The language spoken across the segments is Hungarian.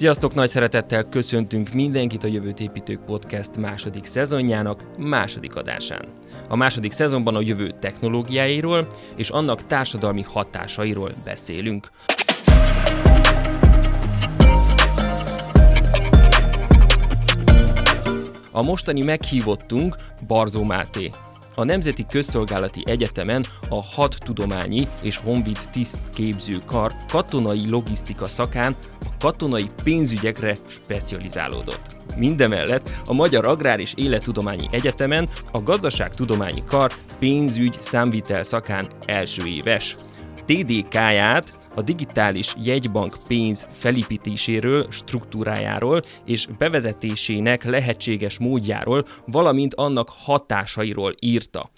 Sziasztok, nagy szeretettel köszöntünk mindenkit a Jövőt Építők Podcast második szezonjának második adásán. A második szezonban a jövő technológiáiról és annak társadalmi hatásairól beszélünk. A mostani meghívottunk Barzó Máté, a Nemzeti Közszolgálati Egyetemen a hat tudományi és honvid tisztképző kar katonai logisztika szakán a katonai pénzügyekre specializálódott. Mindemellett a Magyar Agrár és Élettudományi Egyetemen a Gazdaságtudományi Kar pénzügy számvitel szakán első éves. TDK-ját a digitális jegybank pénz felépítéséről, struktúrájáról és bevezetésének lehetséges módjáról, valamint annak hatásairól írta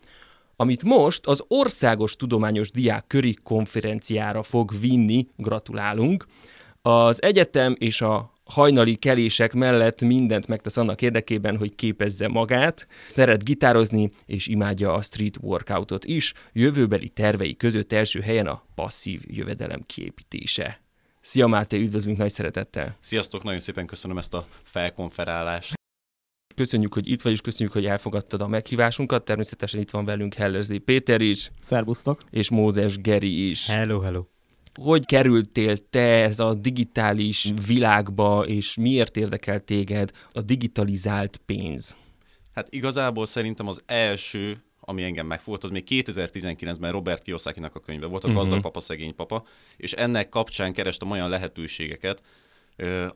amit most az Országos Tudományos Diák Köri konferenciára fog vinni, gratulálunk. Az egyetem és a hajnali kelések mellett mindent megtesz annak érdekében, hogy képezze magát, szeret gitározni, és imádja a street workoutot is, jövőbeli tervei között első helyen a passzív jövedelem kiépítése. Szia Máté, üdvözlünk nagy szeretettel! Sziasztok, nagyon szépen köszönöm ezt a felkonferálást. Köszönjük, hogy itt vagy, és köszönjük, hogy elfogadtad a meghívásunkat. Természetesen itt van velünk Hellerzé Péter is. Szerbusztok. És Mózes Geri is. Hello, hello hogy kerültél te ez a digitális világba, és miért érdekel téged a digitalizált pénz? Hát igazából szerintem az első, ami engem megfogott, az még 2019-ben Robert kiyosaki a könyve volt, a uh-huh. Gazdag Papa, Szegény Papa, és ennek kapcsán kerestem olyan lehetőségeket,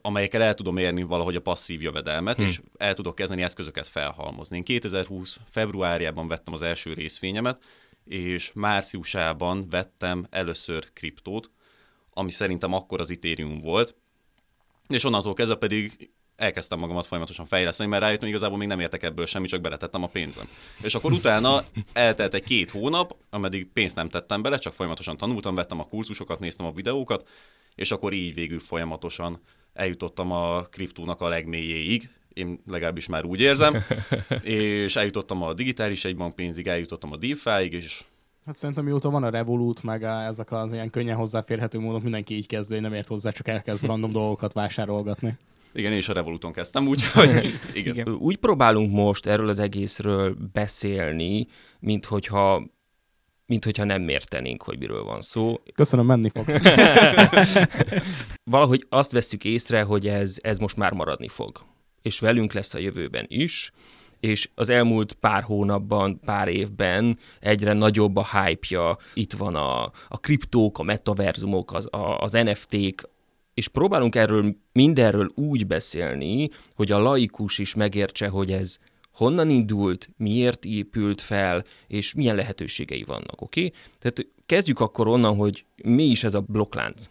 amelyekkel el tudom érni valahogy a passzív jövedelmet, hmm. és el tudok kezdeni eszközöket felhalmozni. Én 2020 februárjában vettem az első részvényemet, és márciusában vettem először kriptót, ami szerintem akkor az Ethereum volt, és onnantól kezdve pedig elkezdtem magamat folyamatosan fejleszteni, mert rájöttem, hogy igazából még nem értek ebből semmi, csak beletettem a pénzem. És akkor utána eltelt egy két hónap, ameddig pénzt nem tettem bele, csak folyamatosan tanultam, vettem a kurzusokat, néztem a videókat, és akkor így végül folyamatosan eljutottam a kriptónak a legmélyéig, én legalábbis már úgy érzem, és eljutottam a digitális egybankpénzig, eljutottam a DeFi-ig, és Hát szerintem mióta van a Revolut, meg a, ezek az ilyen könnyen hozzáférhető módok, mindenki így kezdő, hogy nem ért hozzá, csak elkezd random dolgokat vásárolgatni. Igen, én is a Revoluton kezdtem, úgyhogy igen. igen. Úgy próbálunk most erről az egészről beszélni, mint hogyha mint hogyha nem értenénk, hogy miről van szó. Köszönöm, menni fog. Valahogy azt vesszük észre, hogy ez, ez most már maradni fog. És velünk lesz a jövőben is, és az elmúlt pár hónapban, pár évben egyre nagyobb a hype-ja. Itt van a, a kriptók, a metaverzumok, az, a, az NFT-k, és próbálunk erről mindenről úgy beszélni, hogy a laikus is megértse, hogy ez honnan indult, miért épült fel, és milyen lehetőségei vannak, oké? Okay? Tehát kezdjük akkor onnan, hogy mi is ez a blokklánc.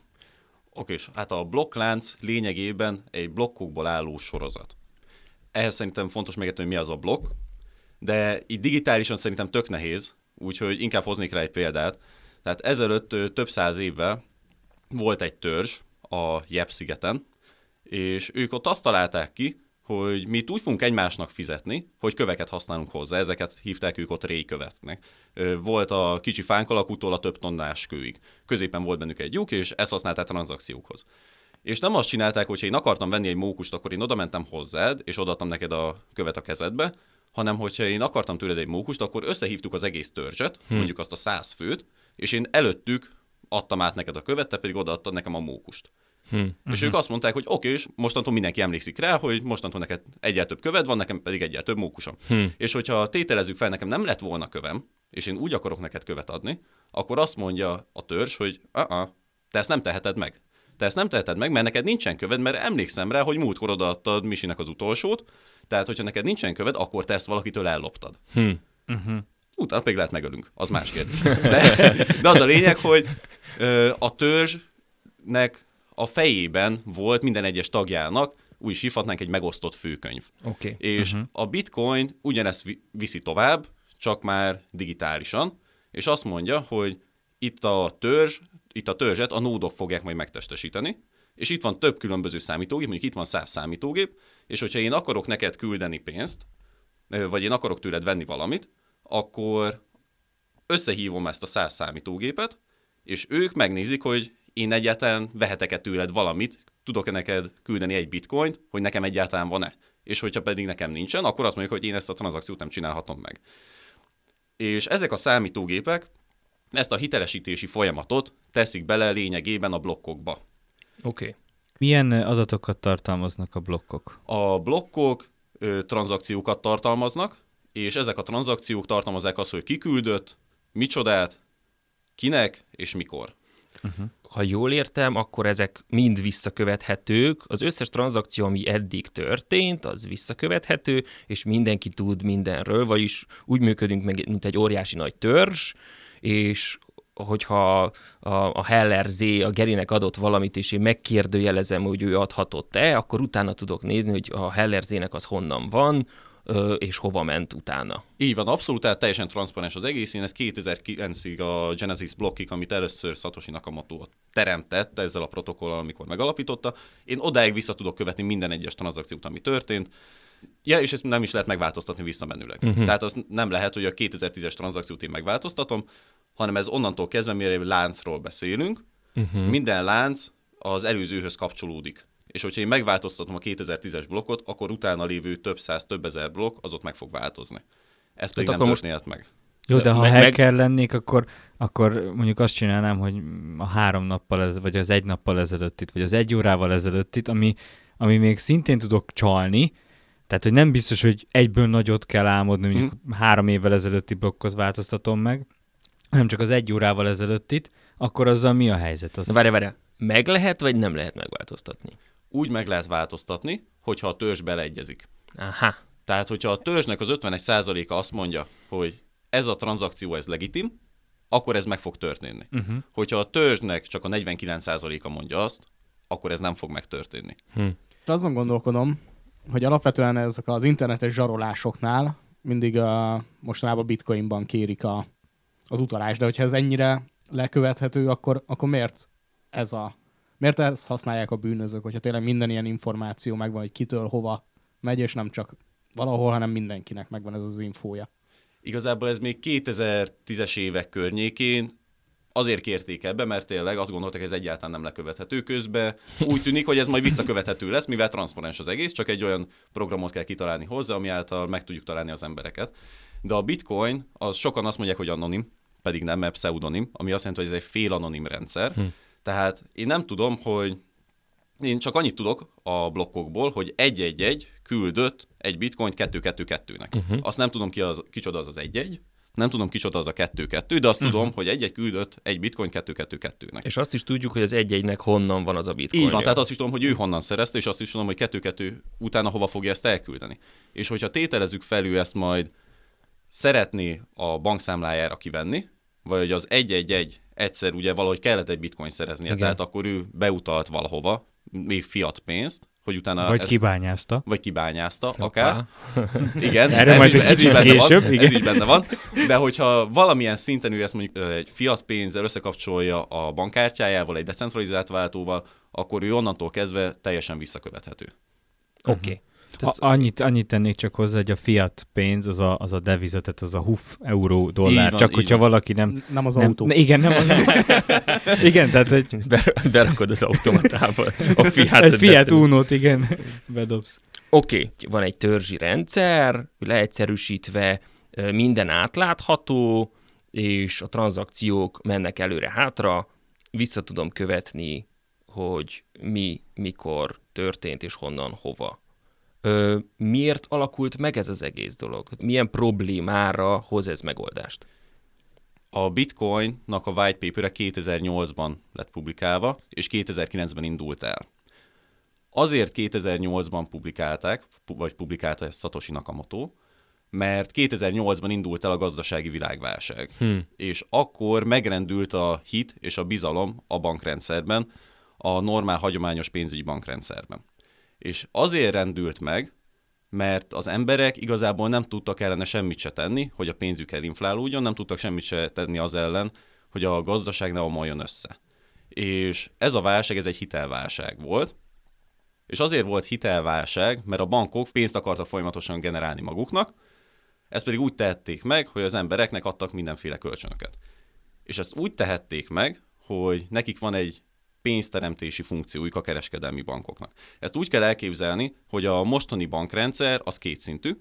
Oké, és hát a blokklánc lényegében egy blokkokból álló sorozat. Ehhez szerintem fontos megérteni, hogy mi az a blokk, de így digitálisan szerintem tök nehéz, úgyhogy inkább hoznék rá egy példát. Tehát ezelőtt több száz évvel volt egy törzs a Jep-szigeten, és ők ott azt találták ki, hogy mi úgy fogunk egymásnak fizetni, hogy köveket használunk hozzá, ezeket hívták ők ott réjkövetnek. Volt a kicsi fánk alakútól a több tonnás kőig. Középen volt bennük egy lyuk, és ezt használták tranzakciókhoz. És nem azt csinálták, hogy ha én akartam venni egy mókust, akkor én oda mentem hozzád, és odaadtam neked a követ a kezedbe, hanem hogyha én akartam tőled egy mókust, akkor összehívtuk az egész törzset, hmm. mondjuk azt a száz főt, és én előttük adtam át neked a követ, te pedig odaadtad nekem a mókust. Hmm. És uh-huh. ők azt mondták, hogy oké, és mostantól mindenki emlékszik rá, hogy mostantól neked egyel több köved van, nekem pedig egyel több mókusom. Hmm. És hogyha tételezzük fel, nekem nem lett volna kövem, és én úgy akarok neked követ adni, akkor azt mondja a törzs, hogy uh-uh, te ezt nem teheted meg. Te ezt nem teheted meg, mert neked nincsen köved, mert emlékszem rá, hogy múltkor odaadtad Misinek az utolsót, tehát hogyha neked nincsen köved, akkor te ezt valakitől elloptad. Hmm. Uh-huh. Utána pedig lehet megölünk, az más kérdés. De, de az a lényeg, hogy ö, a törzsnek a fejében volt minden egyes tagjának, úgy is hívhatnánk egy megosztott főkönyv. Okay. És uh-huh. a bitcoin ugyanezt viszi tovább, csak már digitálisan, és azt mondja, hogy itt a törzs, itt a törzset a nódok fogják majd megtestesíteni, és itt van több különböző számítógép, mondjuk itt van száz számítógép, és hogyha én akarok neked küldeni pénzt, vagy én akarok tőled venni valamit, akkor összehívom ezt a száz számítógépet, és ők megnézik, hogy én egyáltalán vehetek-e tőled valamit tudok-e neked küldeni egy bitcoint, hogy nekem egyáltalán van-e. És hogyha pedig nekem nincsen, akkor azt mondjuk, hogy én ezt a tranzakciót nem csinálhatom meg. És ezek a számítógépek ezt a hitelesítési folyamatot teszik bele lényegében a blokkokba. Oké. Okay. Milyen adatokat tartalmaznak a blokkok? A blokkok ö, tranzakciókat tartalmaznak, és ezek a tranzakciók tartalmazzák azt, hogy ki küldött, micsodát, kinek és mikor. Uh-huh. Ha jól értem, akkor ezek mind visszakövethetők. Az összes tranzakció, ami eddig történt, az visszakövethető, és mindenki tud mindenről, vagyis úgy működünk meg, mint egy óriási nagy törzs, és hogyha a, a Heller Z a Gerinek adott valamit, és én megkérdőjelezem, hogy ő adhatott-e, akkor utána tudok nézni, hogy a Heller Z-nek az honnan van, és hova ment utána. Így van, abszolút, tehát teljesen transzparens az egész. Én ez 2009-ig a Genesis blokkig, amit először Satoshi Nakamoto teremtett ezzel a protokollal, amikor megalapította, én odáig vissza tudok követni minden egyes tranzakciót, ami történt. Ja, és ezt nem is lehet megváltoztatni visszamenőleg. Uh-huh. Tehát az nem lehet, hogy a 2010-es tranzakciót én megváltoztatom, hanem ez onnantól kezdve, mire láncról beszélünk, uh-huh. minden lánc az előzőhöz kapcsolódik. És hogyha én megváltoztatom a 2010-es blokkot, akkor utána lévő több száz, több ezer blokk, az ott meg fog változni. Ez pedig hát nem történhet meg. Jó, de ha meg, hacker meg... lennék, akkor, akkor mondjuk azt csinálnám, hogy a három nappal, ez, vagy az egy nappal ezelőtt itt, vagy az egy órával ezelőtt itt, ami, ami még szintén tudok csalni, tehát, hogy nem biztos, hogy egyből nagyot kell álmodni, mondjuk hmm. három évvel ezelőtti blokkot változtatom meg, hanem csak az egy órával ezelőtt itt, akkor azzal mi a helyzet? Az... Várj, várj, meg lehet, vagy nem lehet megváltoztatni? Úgy meg lehet változtatni, hogyha a törzs beleegyezik. Aha. Tehát, hogyha a törzsnek az 51%-a azt mondja, hogy ez a tranzakció, ez legitim, akkor ez meg fog történni. Uh-huh. Hogyha a törzsnek csak a 49%-a mondja azt, akkor ez nem fog megtörténni. Hm. Azon gondolkodom, hogy alapvetően ezek az internetes zsarolásoknál mindig a, mostanában bitcoinban kérik a, az utalás, de hogyha ez ennyire lekövethető, akkor, akkor miért ez a miért ezt használják a bűnözők, hogyha tényleg minden ilyen információ megvan, hogy kitől hova megy, és nem csak valahol, hanem mindenkinek megvan ez az infója. Igazából ez még 2010-es évek környékén azért kérték ebbe, mert tényleg azt gondolták, hogy ez egyáltalán nem lekövethető közben. Úgy tűnik, hogy ez majd visszakövethető lesz, mivel transzparens az egész, csak egy olyan programot kell kitalálni hozzá, ami által meg tudjuk találni az embereket. De a bitcoin, az sokan azt mondják, hogy anonim, pedig nem, mert pseudonim, ami azt jelenti, hogy ez egy fél anonim rendszer. Hm. Tehát én nem tudom, hogy én csak annyit tudok a blokkokból, hogy egy-egy-egy küldött egy bitcoin 2-2-2-nek. Uh-huh. Azt nem tudom, ki az, kicsoda az az egy-egy, nem tudom kicsoda az a 2-2, de azt uh-huh. tudom, hogy egy-egy küldött egy bitcoin 2-2-2-nek. És azt is tudjuk, hogy az egy-egynek honnan van az a bitcoin. Így van, tehát azt is tudom, hogy ő honnan szerezte, és azt is tudom, hogy 2-2 utána hova fogja ezt elküldeni. És hogyha tételezzük felül ezt majd szeretné a bankszámlájára kivenni, vagy az egy-egy-egy egyszer ugye valahogy kellett egy bitcoin szereznie, Igen. tehát akkor ő beutalt valahova, még fiat pénzt, hogy utána... Vagy ezt, kibányázta. Vagy kibányázta, Hoppá. akár. Igen, Erre ez, majd is, ez, is benne később, van, igen. ez is benne van. De hogyha valamilyen szinten ő ezt mondjuk egy fiat pénzzel összekapcsolja a bankkártyájával, egy decentralizált váltóval, akkor ő onnantól kezdve teljesen visszakövethető. Oké. Okay. Uh-huh. Tehát... A, annyit, annyit tennék csak hozzá, hogy a fiat pénz az a, az a deviza, tehát az a huf, euró, dollár. Van, csak hogyha van. valaki nem... Nem az nem, autó. Ne, igen, nem az Igen, tehát hogy... berakod az automatába a fiat. Egy fiat unót, igen, bedobsz. Oké, okay. van egy törzsi rendszer, leegyszerűsítve minden átlátható, és a tranzakciók mennek előre-hátra, vissza tudom követni, hogy mi, mikor történt, és honnan, hova. Ö, miért alakult meg ez az egész dolog? Milyen problémára hoz ez megoldást? A Bitcoinnak a white paper 2008-ban lett publikálva, és 2009-ben indult el. Azért 2008-ban publikálták, vagy publikálta ezt Satoshi Nakamoto, mert 2008-ban indult el a gazdasági világválság, hmm. és akkor megrendült a hit és a bizalom a bankrendszerben, a normál hagyományos pénzügyi bankrendszerben. És azért rendült meg, mert az emberek igazából nem tudtak ellene semmit se tenni, hogy a pénzük elinflálódjon, nem tudtak semmit se tenni az ellen, hogy a gazdaság ne omoljon össze. És ez a válság, ez egy hitelválság volt, és azért volt hitelválság, mert a bankok pénzt akartak folyamatosan generálni maguknak, ezt pedig úgy tehették meg, hogy az embereknek adtak mindenféle kölcsönöket. És ezt úgy tehették meg, hogy nekik van egy pénzteremtési funkciójuk a kereskedelmi bankoknak. Ezt úgy kell elképzelni, hogy a mostani bankrendszer az kétszintű,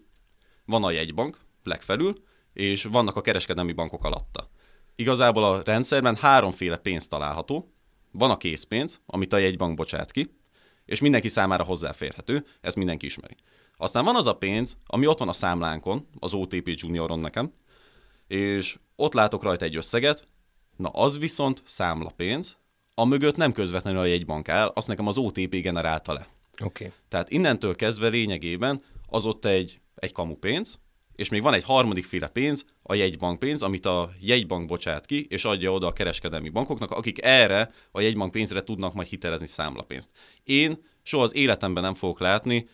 van a jegybank legfelül, és vannak a kereskedelmi bankok alatta. Igazából a rendszerben háromféle pénz található. Van a készpénz, amit a jegybank bocsát ki, és mindenki számára hozzáférhető, ezt mindenki ismeri. Aztán van az a pénz, ami ott van a számlánkon, az OTP Junioron nekem, és ott látok rajta egy összeget, na az viszont számlapénz, a mögött nem közvetlenül a jegybank áll, azt nekem az OTP generálta le. Oké. Okay. Tehát innentől kezdve lényegében az ott egy, egy kamu pénz, és még van egy harmadik féle pénz, a jegybankpénz, amit a jegybank bocsát ki, és adja oda a kereskedelmi bankoknak, akik erre a jegybank pénzre tudnak majd hitelezni számlapénzt. Én soha az életemben nem fogok látni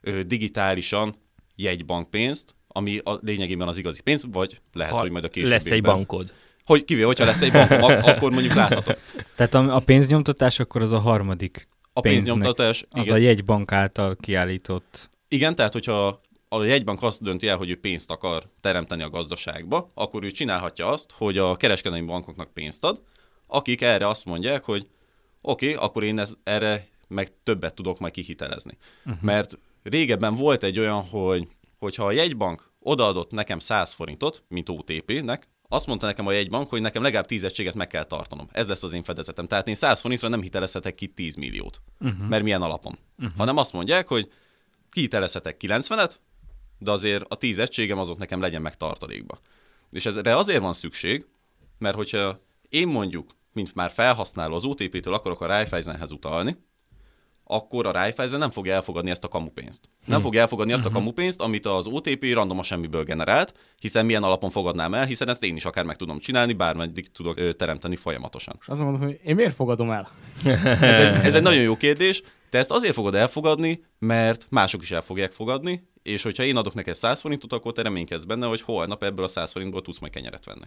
ö, digitálisan jegybankpénzt, ami a lényegében az igazi pénz, vagy lehet, Ha hogy majd a későbbiekben. Lesz egy bankod. Hogy kivéve, hogyha lesz egy bankom, ak- akkor mondjuk láthatok. Tehát a, a pénznyomtatás akkor az a harmadik A pénznyomtatás, az igen, a jegybank által kiállított. igen, tehát hogyha a jegybank azt dönti el, hogy ő pénzt akar teremteni a gazdaságba, akkor ő csinálhatja azt, hogy a kereskedelmi bankoknak pénzt ad, akik erre azt mondják, hogy oké, okay, akkor én ez, erre meg többet tudok majd kihitelezni. Uh-huh. Mert régebben volt egy olyan, hogy hogyha a jegybank odaadott nekem 100 forintot, mint OTP-nek, azt mondta nekem a jegybank, hogy nekem legalább 10 egységet meg kell tartanom. Ez lesz az én fedezetem. Tehát én 100 forintra nem hitelezhetek ki 10 milliót. Uh-huh. Mert milyen alapon. Uh-huh. Hanem azt mondják, hogy kihitelezhetek 90-et, de azért a 10 egységem azok nekem legyen meg tartalékba. És ezre azért van szükség, mert hogyha én mondjuk, mint már felhasználó az OTP-től akarok a Raiffeisenhez utalni, akkor a Raiffeisen nem fogja elfogadni ezt a kamupénzt. Nem fogja elfogadni azt a kamupénzt, amit az OTP random a semmiből generált, hiszen milyen alapon fogadnám el, hiszen ezt én is akár meg tudom csinálni, bármeddig tudok ö, teremteni folyamatosan. És azt mondom, hogy én miért fogadom el? Ez egy, ez egy nagyon jó kérdés. Te ezt azért fogod elfogadni, mert mások is el fogják fogadni, és hogyha én adok neked 100 forintot, akkor te reménykedsz benne, hogy holnap ebből a 100 forintból tudsz majd kenyeret venni.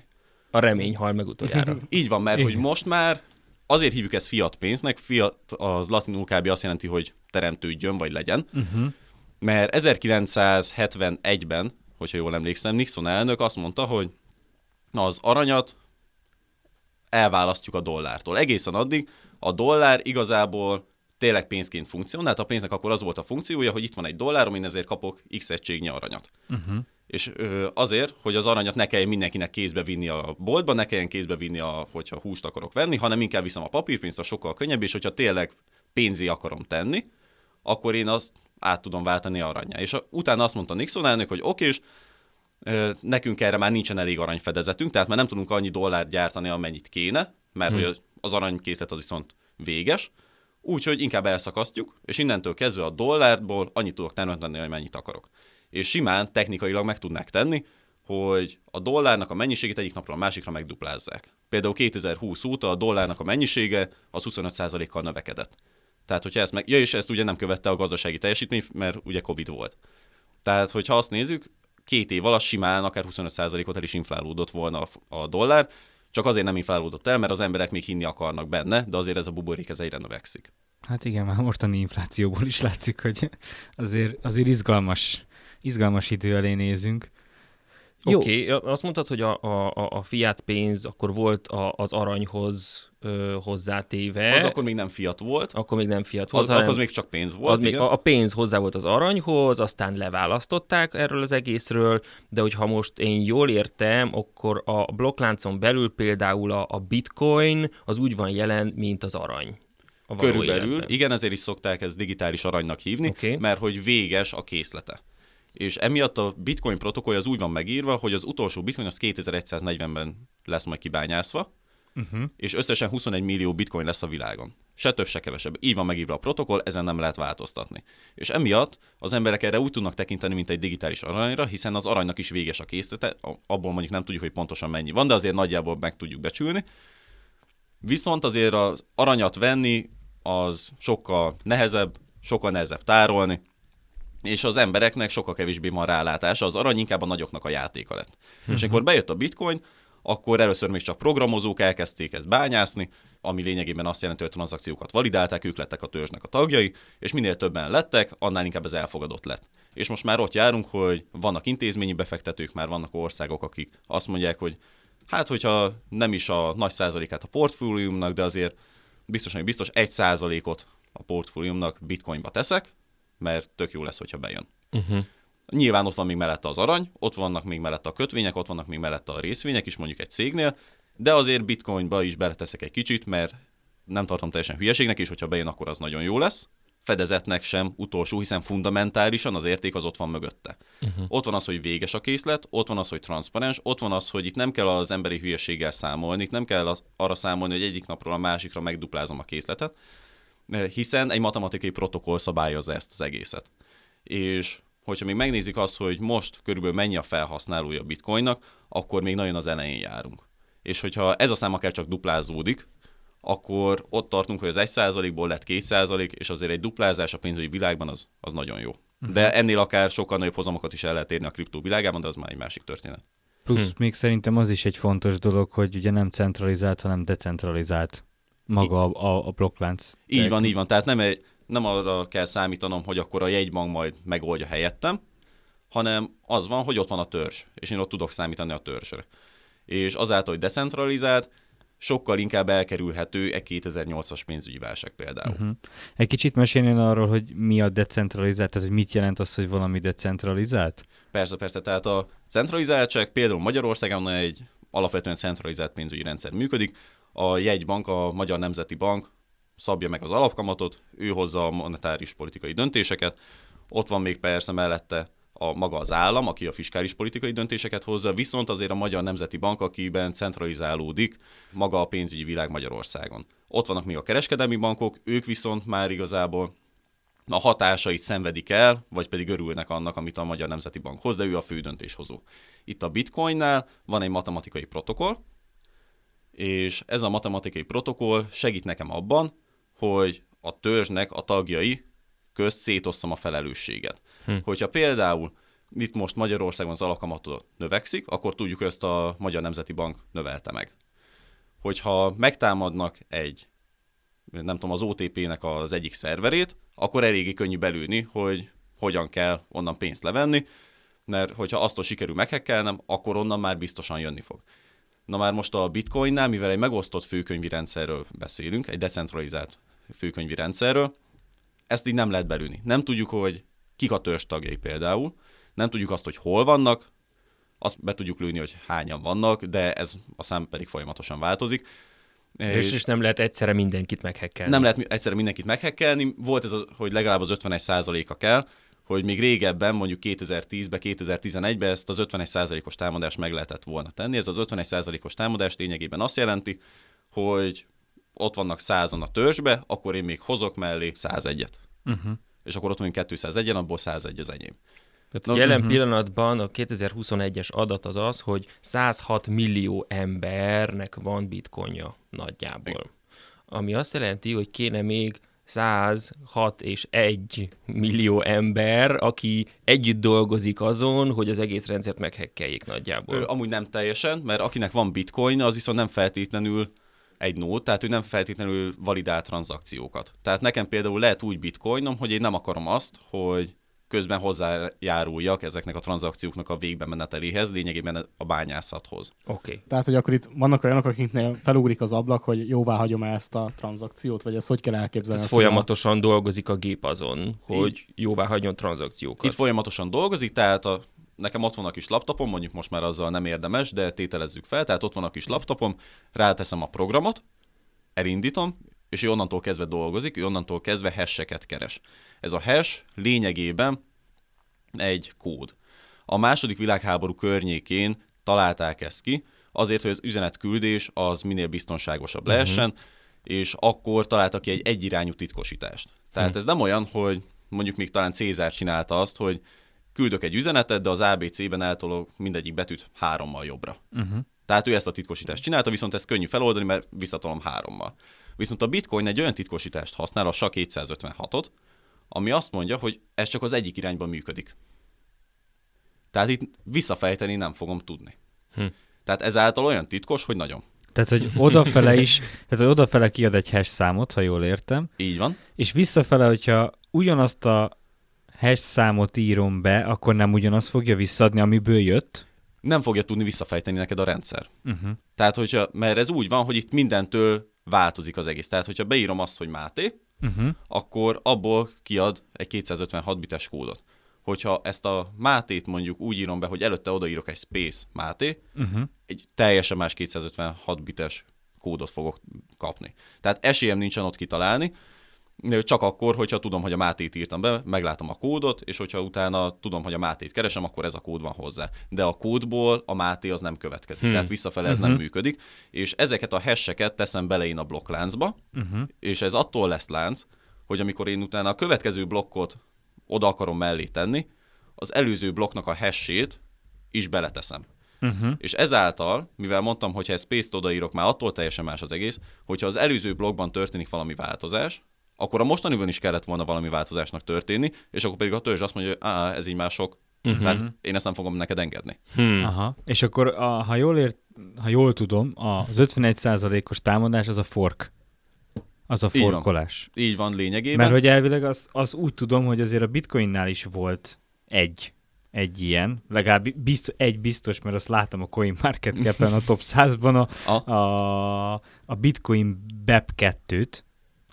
A remény hal meg utoljára. Így van, mert Igen. hogy most már azért hívjuk ezt fiat pénznek, fiat az latinul kb. azt jelenti, hogy teremtődjön, vagy legyen, Uh-huh. mert 1971-ben, hogyha jól emlékszem, Nixon elnök azt mondta, hogy az aranyat elválasztjuk a dollártól. Egészen addig a dollár igazából tényleg pénzként funkcionált, a pénznek akkor az volt a funkciója, hogy itt van egy dollár, amin ezért kapok x egységnyi aranyat. Uh-huh. És ö, azért, hogy az aranyat ne kelljen mindenkinek kézbe vinni a boltba, ne kelljen kézbe vinni, a, hogyha húst akarok venni, hanem inkább viszem a papírpénzt, a sokkal könnyebb, és hogyha tényleg pénzé akarom tenni, akkor én azt át tudom váltani aranyá. És a, utána azt mondta Nixon elnök, hogy oké, és ö, nekünk erre már nincsen elég aranyfedezetünk, tehát már nem tudunk annyi dollárt gyártani, amennyit kéne, mert hmm. hogy az aranykészlet az viszont véges, úgyhogy inkább elszakasztjuk, és innentől kezdve a dollárból annyit tudok termelni, hogy mennyit akarok. És simán technikailag meg tudnák tenni, hogy a dollárnak a mennyiségét egyik napról a másikra megduplázzák. Például 2020 óta a dollárnak a mennyisége az 25%-kal növekedett. Tehát, hogyha ezt meg... Ja, és ezt ugye nem követte a gazdasági teljesítmény, mert ugye Covid volt. Tehát, hogyha azt nézzük, két év alatt simán akár 25%-ot el is inflálódott volna a, dollár, csak azért nem inflálódott el, mert az emberek még hinni akarnak benne, de azért ez a buborék ez egyre növekszik. Hát igen, már mostani inflációból is látszik, hogy azért, azért izgalmas, izgalmas idő elé nézünk. Oké, okay. azt mondtad, hogy a, a, a- fiat pénz akkor volt a, az aranyhoz ö, hozzátéve. Az akkor még nem fiat volt, akkor még nem fiat az, volt, hanem az még csak pénz volt, az még, igen. a, a pénz hozzá volt az aranyhoz, aztán leválasztották erről az egészről, de hogyha most én jól értem, akkor a blokkláncon belül például a, a bitcoin az úgy van jelen, mint az arany. Körülbelül, életben. igen, ezért is szokták ezt digitális aranynak hívni, okay. mert hogy véges a készlete. És emiatt a bitcoin protokoll az úgy van megírva, hogy az utolsó bitcoin az 2140-ben lesz majd kibányászva, Uh-huh. és összesen 21 millió bitcoin lesz a világon. Se több, se kevesebb. Így van megírva a protokoll, ezen nem lehet változtatni. És emiatt az emberek erre úgy tudnak tekinteni, mint egy digitális aranyra, hiszen az aranynak is véges a készlete, abból mondjuk nem tudjuk, hogy pontosan mennyi van, de azért nagyjából meg tudjuk becsülni. Viszont azért az aranyat venni az sokkal nehezebb, sokkal nehezebb tárolni, és az embereknek sokkal kevésbé van rálátása, az arany inkább a nagyoknak a játéka lett. És amikor bejött a bitcoin, akkor először még csak programozók elkezdték ezt bányászni, ami lényegében azt jelenti, hogy a tranzakciókat validálták, ők lettek a törzsnek a tagjai, és minél többen lettek, annál inkább ez elfogadott lett. És most már ott járunk, hogy vannak intézményi befektetők, már vannak országok, akik azt mondják, hogy hát, hogyha nem is a nagy százalékát a portfóliumnak, de azért biztosan biztos egy százalékot a portfóliumnak bitcoinba teszek, mert tök jó lesz, hogyha bejön. Uh-huh. Nyilván ott van még mellette az arany, ott vannak még mellette a kötvények, ott vannak még mellette a részvények is mondjuk egy cégnél, de azért bitcoinba is beleteszek egy kicsit, mert nem tartom teljesen hülyeségnek, és hogyha bejön, akkor az nagyon jó lesz. Fedezetnek sem utolsó, hiszen fundamentálisan az érték az ott van mögötte. Uh-huh. Ott van az, hogy véges a készlet, ott van az, hogy transzparens, ott van az, hogy itt nem kell az emberi hülyeséggel számolni, itt nem kell az, arra számolni, hogy egyik napról a másikra megduplázom a készletet, hiszen egy matematikai protokoll szabályozza ezt az egészet. És hogyha még megnézik azt, hogy most körülbelül mennyi a felhasználója a bitcoinnak, akkor még nagyon az elején járunk. És hogyha ez a szám akár csak duplázódik, akkor ott tartunk, hogy az 1%-ból lett 2%, és azért egy duplázás a pénzügyi világban az, az nagyon jó. Uh-huh. De ennél akár sokkal nagyobb hozamokat is el lehet érni a kriptó világában, de az már egy másik történet. Plusz hm. még szerintem az is egy fontos dolog, hogy ugye nem centralizált, hanem decentralizált maga a, a, a blokklánc. Így van, így van. Tehát nem, egy, nem arra kell számítanom, hogy akkor a jegybank majd megoldja helyettem, hanem az van, hogy ott van a törzs, és én ott tudok számítani a törzsre. És azáltal, hogy decentralizált, sokkal inkább elkerülhető egy 2008-as pénzügyi válság például. Uh-huh. Egy kicsit mesélnél arról, hogy mi a decentralizált, tehát hogy mit jelent az, hogy valami decentralizált? Persze, persze. Tehát a centralizáltság például Magyarországon egy alapvetően centralizált pénzügyi rendszer működik. A jegybank, a Magyar Nemzeti Bank szabja meg az alapkamatot, ő hozza a monetáris politikai döntéseket, ott van még persze mellette a maga az állam, aki a fiskális politikai döntéseket hozza, viszont azért a Magyar Nemzeti Bank, akiben centralizálódik maga a pénzügyi világ Magyarországon. Ott vannak még a kereskedelmi bankok, ők viszont már igazából a hatásait szenvedik el, vagy pedig örülnek annak, amit a Magyar Nemzeti Bank hoz, de ő a fő döntéshozó. Itt a bitcoinnál van egy matematikai protokoll, és ez a matematikai protokoll segít nekem abban, hogy a törzsnek a tagjai közt szétosszam a felelősséget. Hm. Hogyha például itt most Magyarországon az alakamatot növekszik, akkor tudjuk, hogy ezt a Magyar Nemzeti Bank növelte meg. Hogyha megtámadnak egy, nem tudom, az OTP-nek az egyik szerverét, akkor eléggé könnyű belülni, hogy hogyan kell onnan pénzt levenni, mert hogyha azt sikerül meghekkelnem, akkor onnan már biztosan jönni fog. Na már most a bitcoinnál, mivel egy megosztott főkönyvi rendszerről beszélünk, egy decentralizált főkönyvi rendszerről, ezt így nem lehet belülni. Nem tudjuk, hogy kik a törzs tagjai például, nem tudjuk azt, hogy hol vannak, azt be tudjuk lőni, hogy hányan vannak, de ez a szám pedig folyamatosan változik. És, és nem lehet egyszerre mindenkit meghekkelni. Nem lehet egyszerre mindenkit meghekkelni. Volt ez, a, hogy legalább az 51%-a kell, hogy még régebben, mondjuk 2010-ben, 2011-ben ezt az 51%-os támadást meg lehetett volna tenni. Ez az 51%-os támadás lényegében azt jelenti, hogy ott vannak százan a törzsbe, akkor én még hozok mellé 101-et. Uh-huh. És akkor ott vagyunk 201-en, abból 101 az enyém. Tehát no, jelen uh-huh. pillanatban a 2021-es adat az az, hogy 106 millió embernek van bitcoinja nagyjából. Igen. Ami azt jelenti, hogy kéne még 106 és 1 millió ember, aki együtt dolgozik azon, hogy az egész rendszert meghekkeljék nagyjából. Ö, amúgy nem teljesen, mert akinek van bitcoin, az viszont nem feltétlenül egy nót, tehát ő nem feltétlenül validál tranzakciókat. Tehát nekem például lehet úgy bitcoinom, hogy én nem akarom azt, hogy közben hozzájáruljak ezeknek a tranzakcióknak a végbe meneteléhez, lényegében a bányászathoz. Oké. Okay. Tehát, hogy akkor itt vannak olyanok, akiknél felugrik az ablak, hogy jóvá hagyom -e ezt a tranzakciót, vagy ezt hogy kell elképzelni? Ez folyamatosan a... dolgozik a gép azon, hogy Így. jóvá hagyjon tranzakciókat. Itt folyamatosan dolgozik, tehát a nekem ott van a kis laptopom, mondjuk most már azzal nem érdemes, de tételezzük fel, tehát ott van a kis laptopom, ráteszem a programot, elindítom, és ő onnantól kezdve dolgozik, ő onnantól kezdve hasheket keres. Ez a hash lényegében egy kód. A második világháború környékén találták ezt ki, azért, hogy az üzenetküldés az minél biztonságosabb uh-huh. lehessen, és akkor találtak ki egy egyirányú titkosítást. Tehát uh-huh. ez nem olyan, hogy mondjuk még talán Cézár csinálta azt, hogy küldök egy üzenetet, de az ABC-ben eltolok mindegyik betűt hárommal jobbra. Uh-huh. Tehát ő ezt a titkosítást csinálta, viszont ez könnyű feloldani, mert visszatolom hárommal. Viszont a Bitcoin egy olyan titkosítást használ, a SHA-256-ot, ami azt mondja, hogy ez csak az egyik irányban működik. Tehát itt visszafejteni nem fogom tudni. Hm. Tehát ezáltal olyan titkos, hogy nagyon. Tehát, hogy odafele is, tehát, hogy odafele kiad egy hash számot, ha jól értem. Így van. És visszafele, hogyha ugyanazt a hash számot írom be, akkor nem ugyanazt fogja visszadni, amiből jött? Nem fogja tudni visszafejteni neked a rendszer. Uh-huh. Tehát, hogyha, mert ez úgy van, hogy itt mindentől változik az egész. Tehát, hogyha beírom azt, hogy Máté, Uh-huh. akkor abból kiad egy 256 bites kódot. Hogyha ezt a Mátét mondjuk úgy írom be, hogy előtte odaírok egy space Máté, Uh-huh. egy teljesen más 256 bites kódot fogok kapni. Tehát esélyem nincsen ott kitalálni, csak akkor, hogyha tudom, hogy a Mátét írtam be, meglátom a kódot, és hogyha utána tudom, hogy a Mátét keresem, akkor ez a kód van hozzá. De a kódból a Máté az nem következik, hmm. tehát visszafele ez nem működik, és ezeket a hasheket teszem bele én a blokkláncba, Uh-huh. és ez attól lesz lánc, hogy amikor én utána a következő blokkot oda akarom mellé tenni, az előző blokknak a hashét is beleteszem. Uh-huh. És ezáltal, mivel mondtam, hogy ha ezt space-t odaírok, már attól teljesen más az egész, hogyha az előző blokkban történik valami változás, akkor a mostaniban is kellett volna valami változásnak történni, és akkor pedig a törzs azt mondja, hogy Á, ez így már sok, uh-huh. tehát én ezt nem fogom neked engedni. Hmm. Aha. És akkor, a, ha, jól ért, ha jól tudom, az 51%-os támadás az a fork. Az a Így van. forkolás. Így van lényegében. Mert hogy elvileg az, az úgy tudom, hogy azért a bitcoinnál is volt egy, egy ilyen, legalább biztos, egy biztos, mert azt látom a CoinMarketCap-en a top 100-ban a, A? a, a bitcoin BEP 2-t,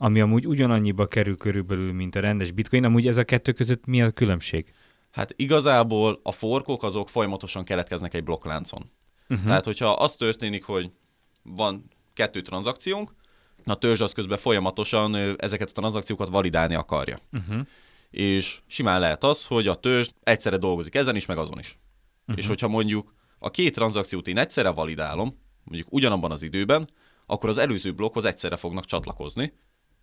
ami amúgy ugyanannyiba kerül körülbelül, mint a rendes bitcoin. Amúgy ez a kettő között mi a különbség? Hát igazából a forkok azok folyamatosan keletkeznek egy blokkláncon. Uh-huh. Tehát, hogyha az történik, hogy van kettő tranzakciónk, a törzs az közben folyamatosan ezeket a tranzakciókat validálni akarja. Uh-huh. És simán lehet az, hogy a törzs egyszerre dolgozik ezen is, meg azon is. Uh-huh. És hogyha mondjuk a két tranzakciót én egyszerre validálom, mondjuk ugyanabban az időben, akkor az előző blokkhoz egyszerre fognak csatlakozni,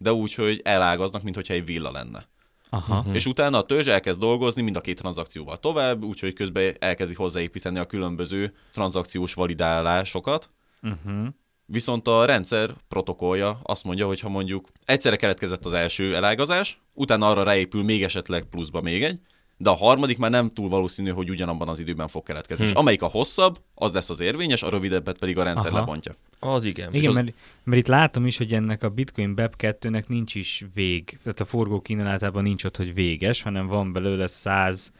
de úgy, hogy elágaznak, mint hogyha egy villa lenne. Aha. Uh-huh. És utána a törzs elkezd dolgozni mind a két tranzakcióval tovább, úgyhogy közben elkezdi hozzáépíteni a különböző tranzakciós validálásokat, Uh-huh. Viszont a rendszer protokollja azt mondja, hogy ha mondjuk egyszerre keletkezett az első elágazás, utána arra ráépül még esetleg pluszba még egy, de a harmadik már nem túl valószínű, hogy ugyanabban az időben fog keletkezni. Hm. És amelyik a hosszabb, az lesz az érvényes, a rövidebbet pedig a rendszer Aha. lebontja. Az igen. Igen, az, mert, mert itt látom is, hogy ennek a Bitcoin BEP 2-nek nincs is vég. Tehát a forgó kínálatában nincs ott, hogy véges, hanem van belőle 100,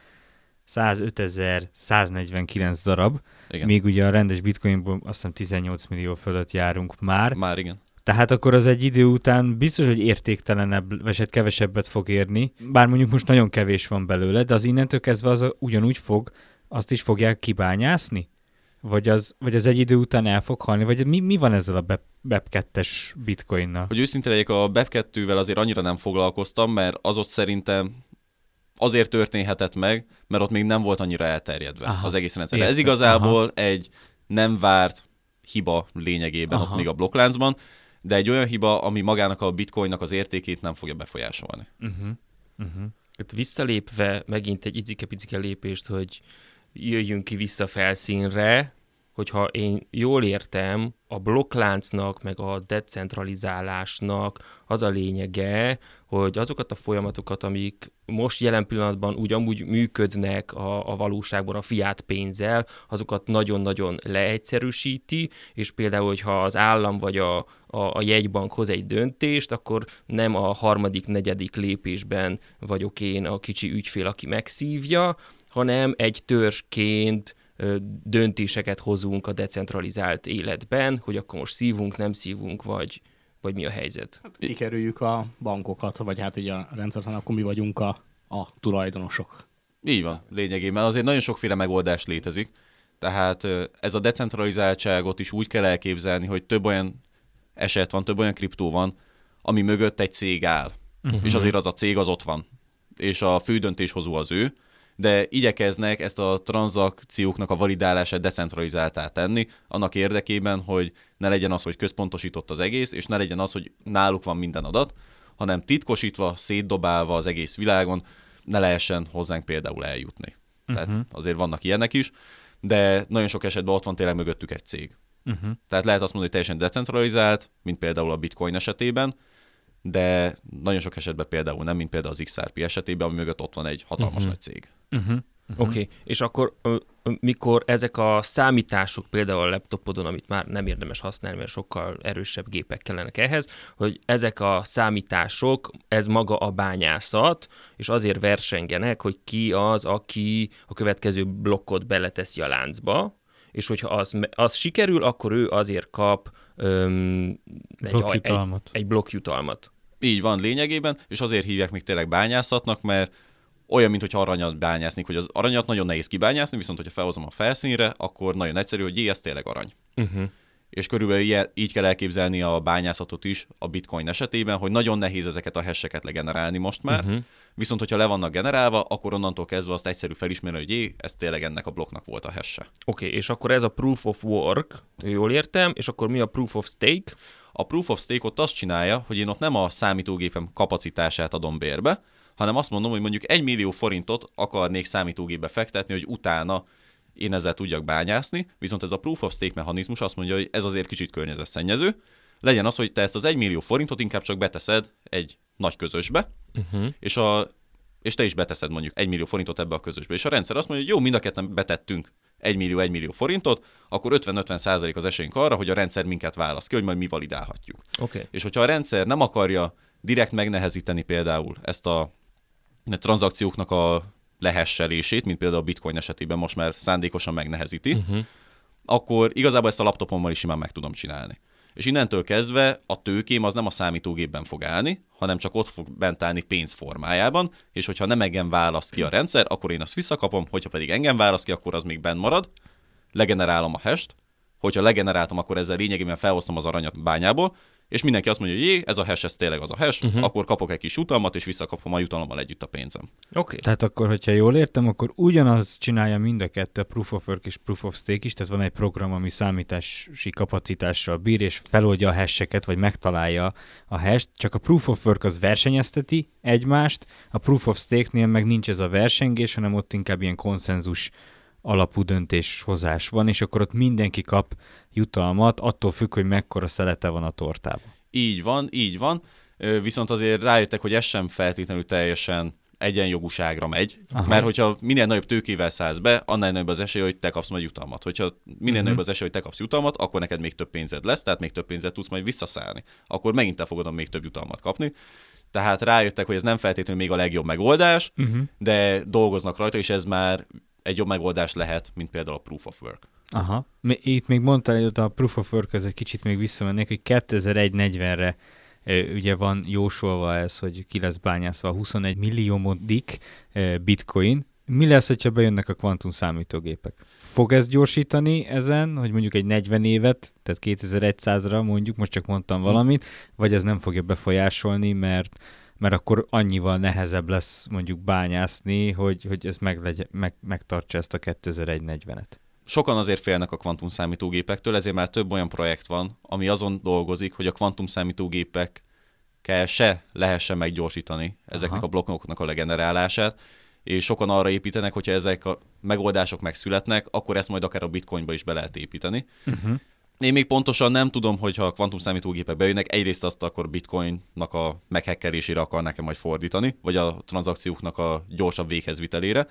105.149 darab, Igen. míg ugye a rendes Bitcoinból azt hiszem 18 millió fölött járunk már. Már igen. Tehát akkor az egy idő után biztos, hogy értéktelenebb, vagy hát kevesebbet fog érni. Bár mondjuk most nagyon kevés van belőle, de az innentől kezdve az a- ugyanúgy fog, azt is fogják kibányászni? Vagy az, vagy az egy idő után el fog halni? Vagy mi, mi van ezzel a BEP, BEP 2-es bitcoinnal? Hogy őszinte legyek, a BEP2-vel azért annyira nem foglalkoztam, mert az ott szerintem azért történhetett meg, mert ott még nem volt annyira elterjedve Aha, az egész rendszer. Ez igazából egy nem várt hiba lényegében Aha. ott még a blokkláncban, de egy olyan hiba, ami magának a bitcoinnak az értékét nem fogja befolyásolni. Uh-huh. Uh-huh. Hát visszalépve megint egy icike-picike lépést, hogy jöjjünk ki vissza felszínre, hogyha én jól értem, a blokkláncnak, meg a decentralizálásnak az a lényege, hogy azokat a folyamatokat, amik most jelen pillanatban úgy amúgy működnek a, a valóságban a fiát pénzzel, azokat nagyon-nagyon leegyszerűsíti, és például, hogyha az állam vagy a, a, a jegybank hoz egy döntést, akkor nem a harmadik, negyedik lépésben vagyok én a kicsi ügyfél, aki megszívja, hanem egy törzsként döntéseket hozunk a decentralizált életben, hogy akkor most szívunk, nem szívunk, vagy, vagy mi a helyzet. Kikerüljük a bankokat, vagy hát ugye a rendszert, hanem akkor mi vagyunk a, a tulajdonosok. Így van, lényegében. Azért nagyon sokféle megoldás létezik. Tehát ez a decentralizáltságot is úgy kell elképzelni, hogy több olyan eset van, több olyan kriptó van, ami mögött egy cég áll. Uh-huh. És azért az a cég az ott van. És a fő döntéshozó az ő, de igyekeznek ezt a tranzakcióknak a validálását decentralizáltá tenni, annak érdekében, hogy ne legyen az, hogy központosított az egész, és ne legyen az, hogy náluk van minden adat, hanem titkosítva, szétdobálva az egész világon, ne lehessen hozzánk például eljutni. Tehát Mhm. azért vannak ilyenek is, de nagyon sok esetben ott van tényleg mögöttük egy cég. Uh-huh. Tehát lehet azt mondani, hogy teljesen decentralizált, mint például a bitcoin esetében, de nagyon sok esetben például nem, mint például az XRP esetében, ami mögött ott van egy hatalmas Mhm. nagy cég. Uh-huh. Oké, okay. és akkor mikor ezek a számítások például a laptopodon, amit már nem érdemes használni, mert sokkal erősebb gépek kellenek ehhez, hogy ezek a számítások, ez maga a bányászat, és azért versengenek, hogy ki az, aki a következő blokkot beleteszi a láncba, és hogyha az, az sikerül, akkor ő azért kap öm, egy, egy, egy blokkjutalmat. Így van lényegében, és azért hívják még tényleg bányászatnak, mert olyan, mintha aranyat bányászni, hogy az aranyat nagyon nehéz kibányászni, viszont hogyha felhozom a felszínre, akkor nagyon egyszerű, hogy jé, ez tényleg arany. Uh-huh. És körülbelül ilyen, így kell elképzelni a bányászatot is a bitcoin esetében, hogy nagyon nehéz ezeket a hasheket legenerálni most már, uh-huh. Viszont hogyha le vannak generálva, akkor onnantól kezdve azt egyszerű felismerni, hogy jé, ez tényleg ennek a blokknak volt a hash Oké, okay, és akkor ez a proof of work, jól értem, és akkor mi a proof of stake? A proof of stake ott azt csinálja, hogy én ott nem a számítógépem kapacitását adom bérbe, hanem azt mondom, hogy mondjuk egy millió forintot akarnék számítógépbe fektetni, hogy utána én ezzel tudjak bányászni, viszont ez a proof of stake mechanizmus azt mondja, hogy ez azért kicsit környezetszennyező, legyen az, hogy te ezt az egy millió forintot inkább csak beteszed egy nagy közösbe, uh-huh. és, a, és te is beteszed mondjuk egy millió forintot ebbe a közösbe. És a rendszer azt mondja, hogy jó, mind a ketten betettünk 1 millió, 1 millió forintot, akkor 50-50 százalék az esélyünk arra, hogy a rendszer minket választ ki, hogy majd mi validálhatjuk. Okay. És hogyha a rendszer nem akarja direkt megnehezíteni például ezt a tranzakcióknak a lehesselését, mint például a bitcoin esetében most már szándékosan megnehezíti, uh-huh. akkor igazából ezt a laptopommal is simán meg tudom csinálni. És innentől kezdve a tőkém az nem a számítógépben fog állni, hanem csak ott fog bent állni pénz formájában, és hogyha nem engem választ ki a rendszer, akkor én azt visszakapom, hogyha pedig engem választ ki, akkor az még benn marad, legenerálom a hash hogyha legeneráltam, akkor ezzel lényegében felhoztam az aranyat bányából, és mindenki azt mondja, hogy jé, ez a hash, ez tényleg az a hash, uh-huh. akkor kapok egy kis jutalmat, és visszakapom a jutalommal együtt a pénzem. Oké. Okay. Tehát akkor, hogyha jól értem, akkor ugyanaz csinálja mind a kettő, a Proof of Work és Proof of Stake is, tehát van egy program, ami számítási kapacitással bír, és feloldja a hasheket, vagy megtalálja a hash csak a Proof of Work az versenyezteti egymást, a Proof of Stake-nél meg nincs ez a versengés, hanem ott inkább ilyen konszenzus alapú döntéshozás van, és akkor ott mindenki kap jutalmat, attól függ, hogy mekkora szelete van a tortában. Így van, így van. Viszont azért rájöttek, hogy ez sem feltétlenül teljesen egyenjogúságra megy, Aha. mert hogyha minél nagyobb tőkével szállsz be, annál nagyobb az esély, hogy te kapsz majd jutalmat. Hogyha minél uh-huh. nagyobb az esély, hogy te kapsz jutalmat, akkor neked még több pénzed lesz, tehát még több pénzed tudsz majd visszaszállni. Akkor megint te fogod még több jutalmat kapni. Tehát rájöttek, hogy ez nem feltétlenül még a legjobb megoldás, uh-huh. de dolgoznak rajta, és ez már egy jobb megoldás lehet, mint például a Proof of Work. Aha. Itt még mondtál, hogy a Proof of Work egy kicsit még visszamennék, hogy 2001-40-re ugye van jósolva ez, hogy ki lesz bányászva a 21 milliómodik bitcoin. Mi lesz, hogyha bejönnek a kvantum számítógépek? Fog ez gyorsítani ezen, hogy mondjuk egy 40 évet, tehát 2100-ra mondjuk, most csak mondtam valamit, vagy ez nem fogja befolyásolni, mert mert akkor annyival nehezebb lesz mondjuk bányászni, hogy, hogy ez meglegye, meg, megtartsa ezt a 2040 et Sokan azért félnek a kvantum számítógépektől, ezért már több olyan projekt van, ami azon dolgozik, hogy a kvantum számítógépekkel se lehessen meggyorsítani ezeknek Aha. a blokkoknak a legenerálását, és sokan arra építenek, hogyha ezek a megoldások megszületnek, akkor ezt majd akár a bitcoinba is be lehet építeni. Uh-huh. Én még pontosan nem tudom, hogy ha a kvantum számítógépek bejönnek, egyrészt azt akkor bitcoinnak a meghekkelésére akarnák-e majd fordítani, vagy a tranzakcióknak a gyorsabb véghezvitelére.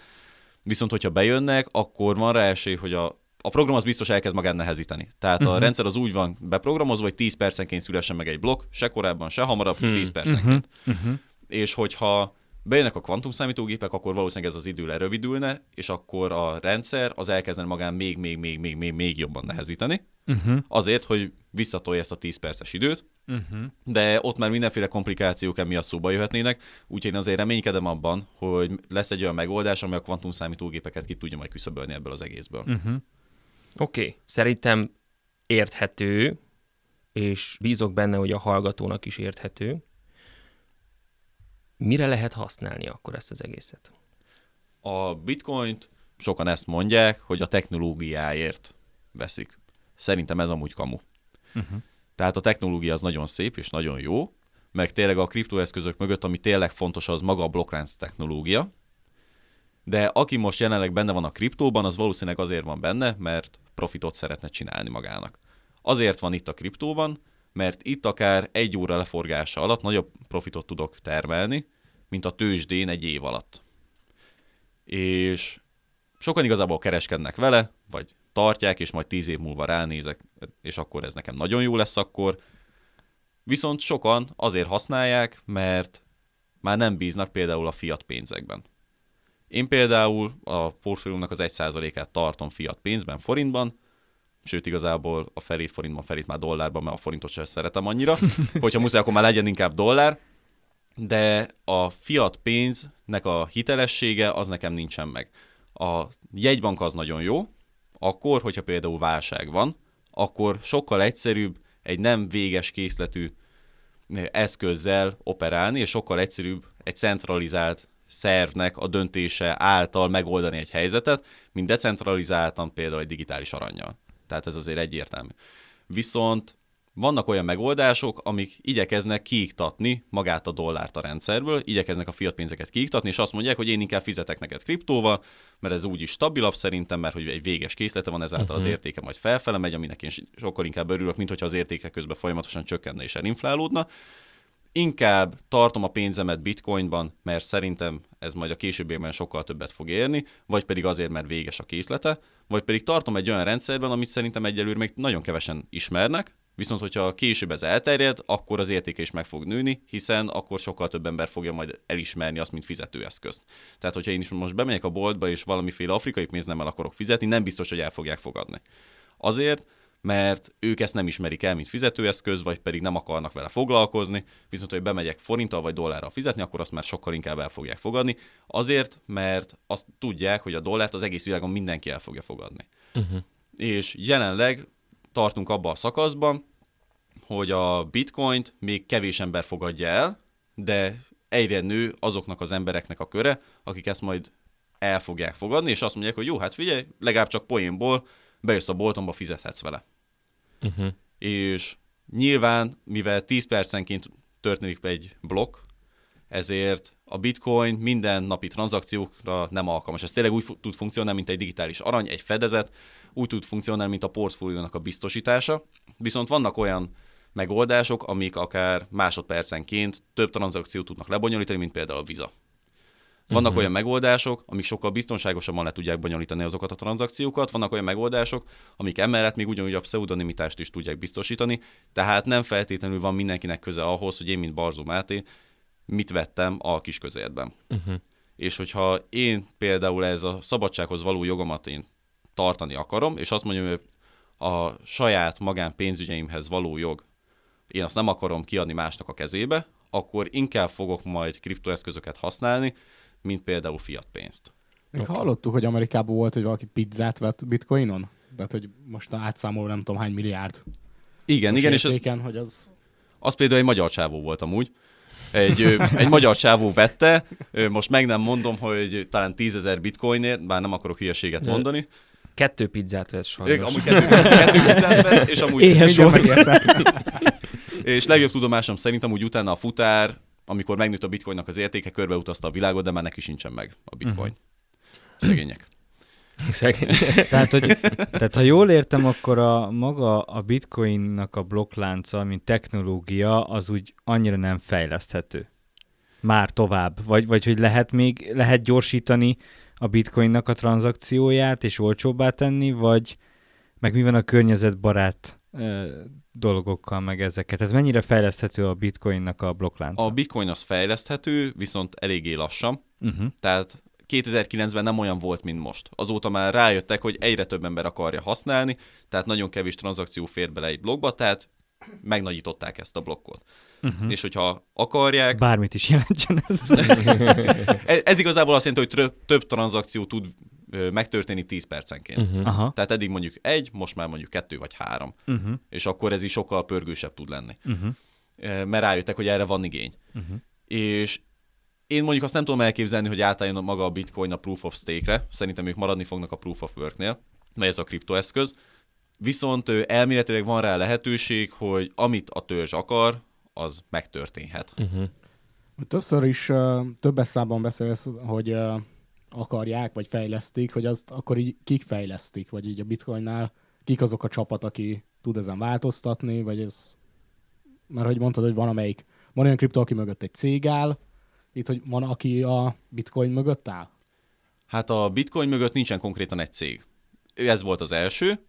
Viszont, hogyha bejönnek, akkor van rá esély, hogy a, a program az biztos elkezd magán nehezíteni. Tehát uh-huh. a mhm. rendszer az úgy van beprogramozva, hogy 10 percenként szülessen meg egy blokk, se korábban, se hamarabb, hmm. 10 percenként. Uh-huh. Uh-huh. És hogyha bejönnek a kvantum számítógépek, akkor valószínűleg ez az idő lerövidülne, és akkor a rendszer az elkezdene magán még, még, még, még, még, még jobban nehezíteni. Uh-huh. Azért, hogy visszatolja ezt a 10 perces időt, uh-huh. de ott már mindenféle komplikációk emiatt szóba jöhetnének, úgyhogy én azért reménykedem abban, hogy lesz egy olyan megoldás, ami a kvantum számítógépeket ki tudja majd küszöbölni ebből az egészből. Uh-huh. Oké, okay. szerintem érthető, és bízok benne, hogy a hallgatónak is érthető. Mire lehet használni akkor ezt az egészet? A bitcoint sokan ezt mondják, hogy a technológiáért veszik. Szerintem ez amúgy kamu. Uh-huh. Tehát a technológia az nagyon szép és nagyon jó, meg tényleg a kriptoeszközök mögött, ami tényleg fontos, az maga a blokkránc technológia. De aki most jelenleg benne van a kriptóban, az valószínűleg azért van benne, mert profitot szeretne csinálni magának. Azért van itt a kriptóban, mert itt akár egy óra leforgása alatt nagyobb profitot tudok termelni, mint a tőzsdén egy év alatt. És sokan igazából kereskednek vele, vagy tartják, és majd tíz év múlva ránézek, és akkor ez nekem nagyon jó lesz akkor. Viszont sokan azért használják, mert már nem bíznak például a fiat pénzekben. Én például a portfóliómnak az 1%-át tartom fiat pénzben, forintban, sőt igazából a felét forintban, felét már dollárban, mert a forintot sem szeretem annyira. Hogyha muszáj, akkor már legyen inkább dollár. De a fiat pénznek a hitelessége az nekem nincsen meg. A jegybank az nagyon jó, akkor, hogyha például válság van, akkor sokkal egyszerűbb egy nem véges készletű eszközzel operálni, és sokkal egyszerűbb egy centralizált szervnek a döntése által megoldani egy helyzetet, mint decentralizáltan például egy digitális aranyjal. Tehát ez azért egyértelmű. Viszont vannak olyan megoldások, amik igyekeznek kiiktatni magát a dollárt a rendszerből, igyekeznek a fiat pénzeket kiiktatni, és azt mondják, hogy én inkább fizetek neked kriptóval, mert ez úgyis stabilabb szerintem, mert hogy egy véges készlete van, ezáltal az mhm. értéke majd felfele megy, aminek én sokkal inkább örülök, mint hogyha az értéke közben folyamatosan csökkenne és elinflálódna inkább tartom a pénzemet bitcoinban, mert szerintem ez majd a későbbiekben sokkal többet fog érni, vagy pedig azért, mert véges a készlete, vagy pedig tartom egy olyan rendszerben, amit szerintem egyelőre még nagyon kevesen ismernek, viszont hogyha később ez elterjed, akkor az értéke is meg fog nőni, hiszen akkor sokkal több ember fogja majd elismerni azt, mint fizetőeszközt. Tehát, hogyha én is most bemegyek a boltba, és valamiféle afrikai pénznemmel akarok fizetni, nem biztos, hogy el fogják fogadni. Azért, mert ők ezt nem ismerik el, mint fizetőeszköz, vagy pedig nem akarnak vele foglalkozni, viszont hogy bemegyek forinttal vagy dollárral fizetni, akkor azt már sokkal inkább el fogják fogadni, azért, mert azt tudják, hogy a dollárt az egész világon mindenki el fogja fogadni. Uh-huh. És jelenleg tartunk abba a szakaszban, hogy a bitcoint még kevés ember fogadja el, de egyre nő azoknak az embereknek a köre, akik ezt majd el fogják fogadni, és azt mondják, hogy jó, hát figyelj, legalább csak poénból bejössz a boltomba, fizethetsz vele. Uh-huh. És nyilván, mivel 10 percenként történik egy blokk, ezért a bitcoin minden napi tranzakciókra nem alkalmas. Ez tényleg úgy tud funkcionálni, mint egy digitális arany, egy fedezet, úgy tud funkcionálni, mint a portfóliónak a biztosítása. Viszont vannak olyan megoldások, amik akár másodpercenként több tranzakciót tudnak lebonyolítani, mint például a Visa. Vannak uh-huh. olyan megoldások, amik sokkal biztonságosabban le tudják bonyolítani azokat a tranzakciókat, vannak olyan megoldások, amik emellett még ugyanúgy a pseudonimitást is tudják biztosítani, tehát nem feltétlenül van mindenkinek köze ahhoz, hogy én, mint Barzó Máté, mit vettem a kis közértben. Uh-huh. És hogyha én például ez a szabadsághoz való jogomat én tartani akarom, és azt mondjam, hogy a saját magán pénzügyeimhez való jog, én azt nem akarom kiadni másnak a kezébe, akkor inkább fogok majd kriptoeszközöket használni, mint például fiat pénzt. Még okay. hallottuk, hogy Amerikában volt, hogy valaki pizzát vett bitcoinon? Tehát, hogy most átszámol nem tudom hány milliárd. Igen, igen, és ez, hogy az... az például egy magyar csávó volt amúgy. Egy, egy magyar csávó vette, most meg nem mondom, hogy talán tízezer bitcoinért, bár nem akarok hülyeséget mondani. Kettő pizzát vett sajnos. Amúgy kettő, kettő pizzát vett, és amúgy... Éhes volt. és legjobb tudomásom szerint amúgy utána a futár amikor megnőtt a bitcoinnak az értéke, körbeutazta a világot, de már neki sincsen meg a bitcoin. Uh-huh. Szegények. Szegény. tehát, hogy, tehát, ha jól értem, akkor a maga a bitcoinnak a blokklánca, mint technológia, az úgy annyira nem fejleszthető. Már tovább. Vagy, vagy hogy lehet még, lehet gyorsítani a bitcoinnak a tranzakcióját, és olcsóbbá tenni, vagy meg mi van a környezetbarát dolgokkal, meg ezeket. Tehát mennyire fejleszthető a bitcoinnak a blokklánca? A bitcoin az fejleszthető, viszont eléggé lassan. Uh-huh. Tehát 2009-ben nem olyan volt, mint most. Azóta már rájöttek, hogy egyre több ember akarja használni, tehát nagyon kevés tranzakció fér bele egy blokkba, tehát megnagyították ezt a blokkot. Uh-huh. És hogyha akarják... Bármit is jelentsen ez. ez, ez igazából azt jelenti, hogy több, több tranzakció tud megtörténni 10 percenként. Uh-huh. Aha. Tehát eddig mondjuk egy, most már mondjuk kettő vagy három. Uh-huh. És akkor ez is sokkal pörgősebb tud lenni. Uh-huh. Mert rájöttek, hogy erre van igény. Uh-huh. És én mondjuk azt nem tudom elképzelni, hogy átálljon maga a bitcoin a proof of stake-re. Szerintem ők maradni fognak a proof of work-nél, mert ez a kriptoeszköz. Viszont elméletileg van rá lehetőség, hogy amit a törzs akar, az megtörténhet. Uh-huh. Többször is uh, több számban beszélsz, hogy uh, akarják, vagy fejlesztik, hogy azt akkor így kik fejlesztik, vagy így a bitcoinnál kik azok a csapat, aki tud ezen változtatni, vagy ez... Mert hogy mondtad, hogy van amelyik, van olyan kripto, aki mögött egy cég áll, itt, hogy van, aki a bitcoin mögött áll? Hát a bitcoin mögött nincsen konkrétan egy cég. Ez volt az első.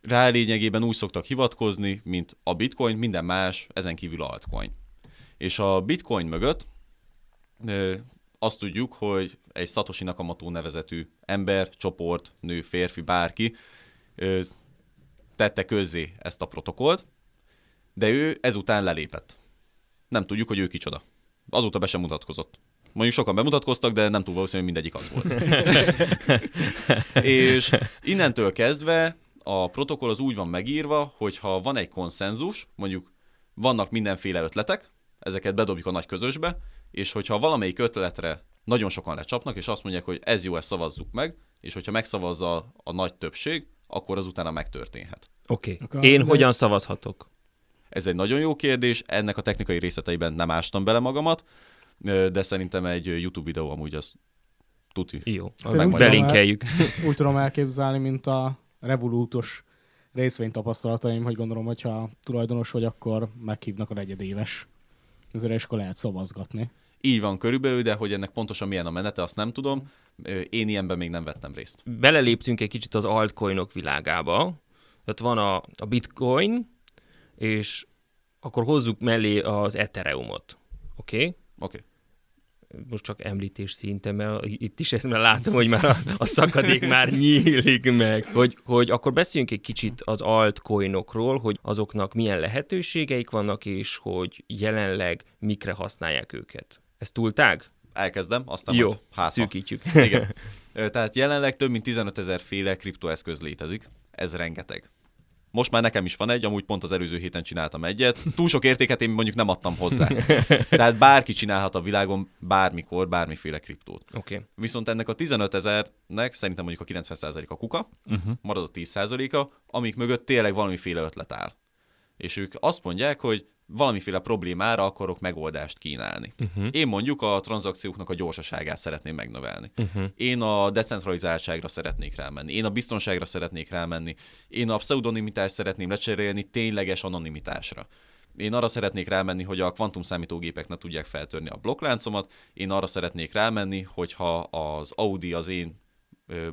Rá lényegében úgy szoktak hivatkozni, mint a bitcoin, minden más, ezen kívül altcoin. És a bitcoin mögött azt tudjuk, hogy egy Satoshi Nakamoto nevezetű ember, csoport, nő, férfi, bárki tette közzé ezt a protokollt, de ő ezután lelépett. Nem tudjuk, hogy ő kicsoda. Azóta be sem mutatkozott. Mondjuk sokan bemutatkoztak, de nem túl valószínű, hogy mindegyik az volt. és innentől kezdve a protokoll az úgy van megírva, hogy ha van egy konszenzus, mondjuk vannak mindenféle ötletek, ezeket bedobjuk a nagy közösbe, és hogyha valamelyik ötletre nagyon sokan lecsapnak, és azt mondják, hogy ez jó, ezt szavazzuk meg, és hogyha megszavazza a, nagy többség, akkor az utána megtörténhet. Oké. Okay. Én hogyan szavazhatok? Ez egy nagyon jó kérdés, ennek a technikai részleteiben nem ástam bele magamat, de szerintem egy YouTube videó amúgy az tuti. Jó, belinkeljük. Úgy tudom elképzelni, mint a revolútos részvénytapasztalataim, hogy gondolom, hogyha tulajdonos vagy, akkor meghívnak a negyedéves. Ezért is akkor lehet szavazgatni. Így van körülbelül, de hogy ennek pontosan milyen a menete, azt nem tudom. Én ilyenben még nem vettem részt. Beleléptünk egy kicsit az altcoinok világába. Tehát van a, a bitcoin, és akkor hozzuk mellé az Ethereumot. Oké? Okay? Oké. Most csak említés szinten, mert itt is ezt már látom, hogy már a, a szakadék már nyílik meg, hogy, hogy akkor beszéljünk egy kicsit az altcoinokról, hogy azoknak milyen lehetőségeik vannak, és hogy jelenleg mikre használják őket. Ez túl tág? Elkezdem, aztán Jó, majd hát, szűkítjük. Igen. Tehát jelenleg több mint 15 ezer féle kriptoeszköz létezik. Ez rengeteg. Most már nekem is van egy, amúgy pont az előző héten csináltam egyet. Túl sok értéket én mondjuk nem adtam hozzá. Tehát bárki csinálhat a világon bármikor, bármiféle kriptót. Okay. Viszont ennek a 15 ezernek szerintem mondjuk a 90% a kuka, uh-huh. maradott 10%-a, amik mögött tényleg valamiféle ötlet áll. És ők azt mondják, hogy valamiféle problémára akarok megoldást kínálni. Uh-huh. Én mondjuk a tranzakcióknak a gyorsaságát szeretném megnövelni. Uh-huh. Én a decentralizáltságra szeretnék rámenni. Én a biztonságra szeretnék rámenni. Én a pseudonimitást szeretném lecserélni tényleges anonimitásra. Én arra szeretnék rámenni, hogy a kvantum számítógépek ne tudják feltörni a blokkláncomat. Én arra szeretnék rámenni, hogyha az Audi az én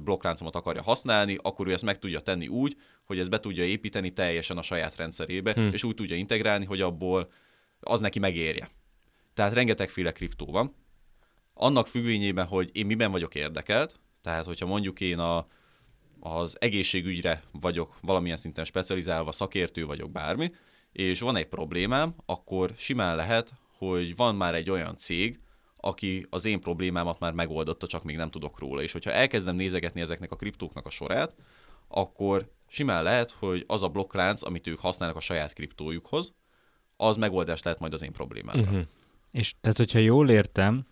blokkláncomat akarja használni, akkor ő ezt meg tudja tenni úgy, hogy ezt be tudja építeni teljesen a saját rendszerébe, hmm. és úgy tudja integrálni, hogy abból az neki megérje. Tehát rengetegféle kriptó van. Annak függvényében, hogy én miben vagyok érdekelt, tehát hogyha mondjuk én a, az egészségügyre vagyok valamilyen szinten specializálva, szakértő vagyok bármi, és van egy problémám, akkor simán lehet, hogy van már egy olyan cég, aki az én problémámat már megoldotta, csak még nem tudok róla. És hogyha elkezdem nézegetni ezeknek a kriptóknak a sorát, akkor simán lehet, hogy az a blokklánc, amit ők használnak a saját kriptójukhoz, az megoldást lehet majd az én problémámra. Uh-huh. És tehát, hogyha jól értem,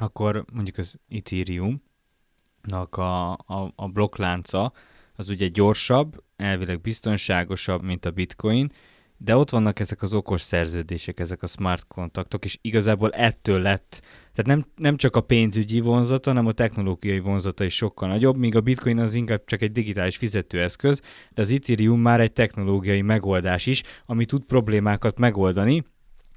akkor mondjuk az Ethereum-nak a, a, a blokklánca az ugye gyorsabb, elvileg biztonságosabb, mint a Bitcoin, de ott vannak ezek az okos szerződések, ezek a smart kontaktok, és igazából ettől lett, tehát nem, nem csak a pénzügyi vonzata, hanem a technológiai vonzata is sokkal nagyobb, míg a Bitcoin az inkább csak egy digitális fizetőeszköz, de az Ethereum már egy technológiai megoldás is, ami tud problémákat megoldani.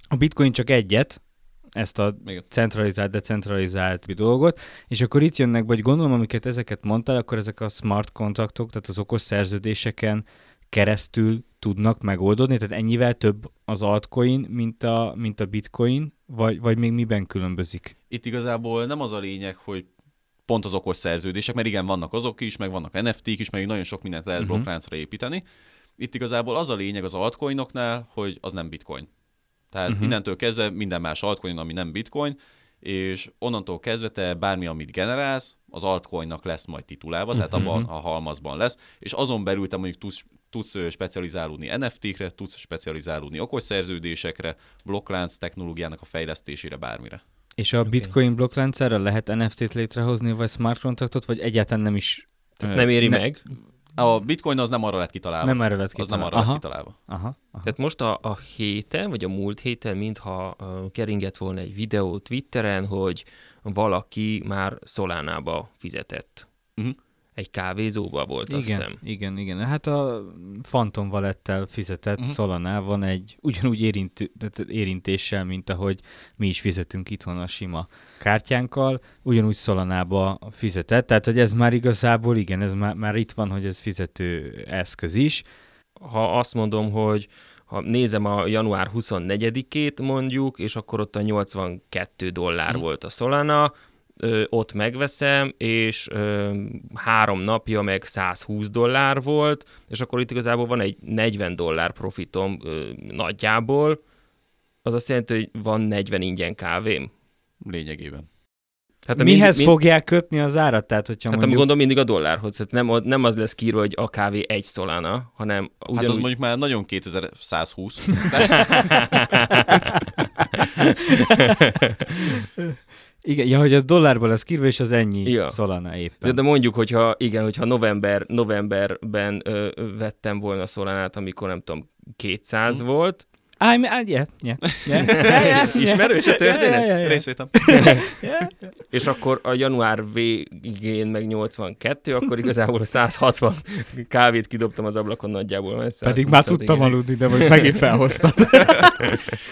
A Bitcoin csak egyet, ezt a centralizált, decentralizált dolgot, és akkor itt jönnek, vagy gondolom, amiket ezeket mondtál, akkor ezek a smart kontraktok, tehát az okos szerződéseken keresztül tudnak megoldódni, tehát ennyivel több az altcoin, mint a, mint a bitcoin, vagy, vagy még miben különbözik? Itt igazából nem az a lényeg, hogy pont az okos szerződések, mert igen, vannak azok is, meg vannak NFT-k is, meg nagyon sok mindent lehet Mhm. uh-huh. blokkláncra építeni. Itt igazából az a lényeg az altcoinoknál, hogy az nem bitcoin. Tehát Mhm. uh-huh. innentől kezdve minden más altcoin, ami nem bitcoin, és onnantól kezdve te bármi, amit generálsz, az altcoinnak lesz majd titulálva, tehát Mhm. abban a halmazban lesz, és azon belül te mondjuk tudsz, tudsz specializálódni NFT-kre, tudsz specializálódni okos szerződésekre, blokklánc technológiának a fejlesztésére, bármire. És a okay. bitcoin blokkláncára lehet NFT-t létrehozni, vagy smart kontraktot, vagy egyáltalán nem is... Nem éri ne- meg. A bitcoin az nem arra lett kitalálva. Nem erre lett Az nem kitalálva. arra lett Aha. kitalálva. Aha, aha. Tehát most a, a héten, vagy a múlt héten, mintha uh, keringett volna egy videó Twitteren, hogy valaki már Solánába fizetett. Mhm. Egy kávézóba volt, azt Igen, hiszem. igen, igen. Hát a Phantom Valettel fizetett Mhm. uh-huh. Solanában egy ugyanúgy érintő, tehát érintéssel, mint ahogy mi is fizetünk itthon a sima kártyánkkal, ugyanúgy Solanába fizetett, tehát hogy ez már igazából igen, ez már, már itt van, hogy ez fizető eszköz is. Ha azt mondom, hogy ha nézem a január 24-ét mondjuk, és akkor ott a 82 dollár Mhm. volt a Solana, ö, ott megveszem, és ö, három napja meg 120 dollár volt, és akkor itt igazából van egy 40 dollár profitom ö, nagyjából, az azt jelenti, hogy van 40 ingyen kávém. Lényegében. Tehát a Mihez mind, fogják kötni az árat? Tehát, hogyha Hát mondjuk... gondolom mindig a dollárhoz. Tehát nem, nem az lesz kiírva, hogy a kávé egy szolána, hanem ugyanúgy... Hát az mondjuk már nagyon 2120. Igen, ja, hogy az dollárból lesz kírva, és az ennyi Ja. szolana éppen. De, de mondjuk, hogyha igen, hogyha november, novemberben ö, vettem volna szolánát, amikor nem tudom, 200 Hm. volt. I'm, uh, yeah, yeah, yeah, yeah, yeah, Ismerős a történet? Yeah, yeah, yeah. Részvétem. És akkor a január végén meg 82, akkor igazából a 160 kávét kidobtam az ablakon nagyjából. mert Pedig már 120 tudtam igen. aludni, de most megint felhoztad.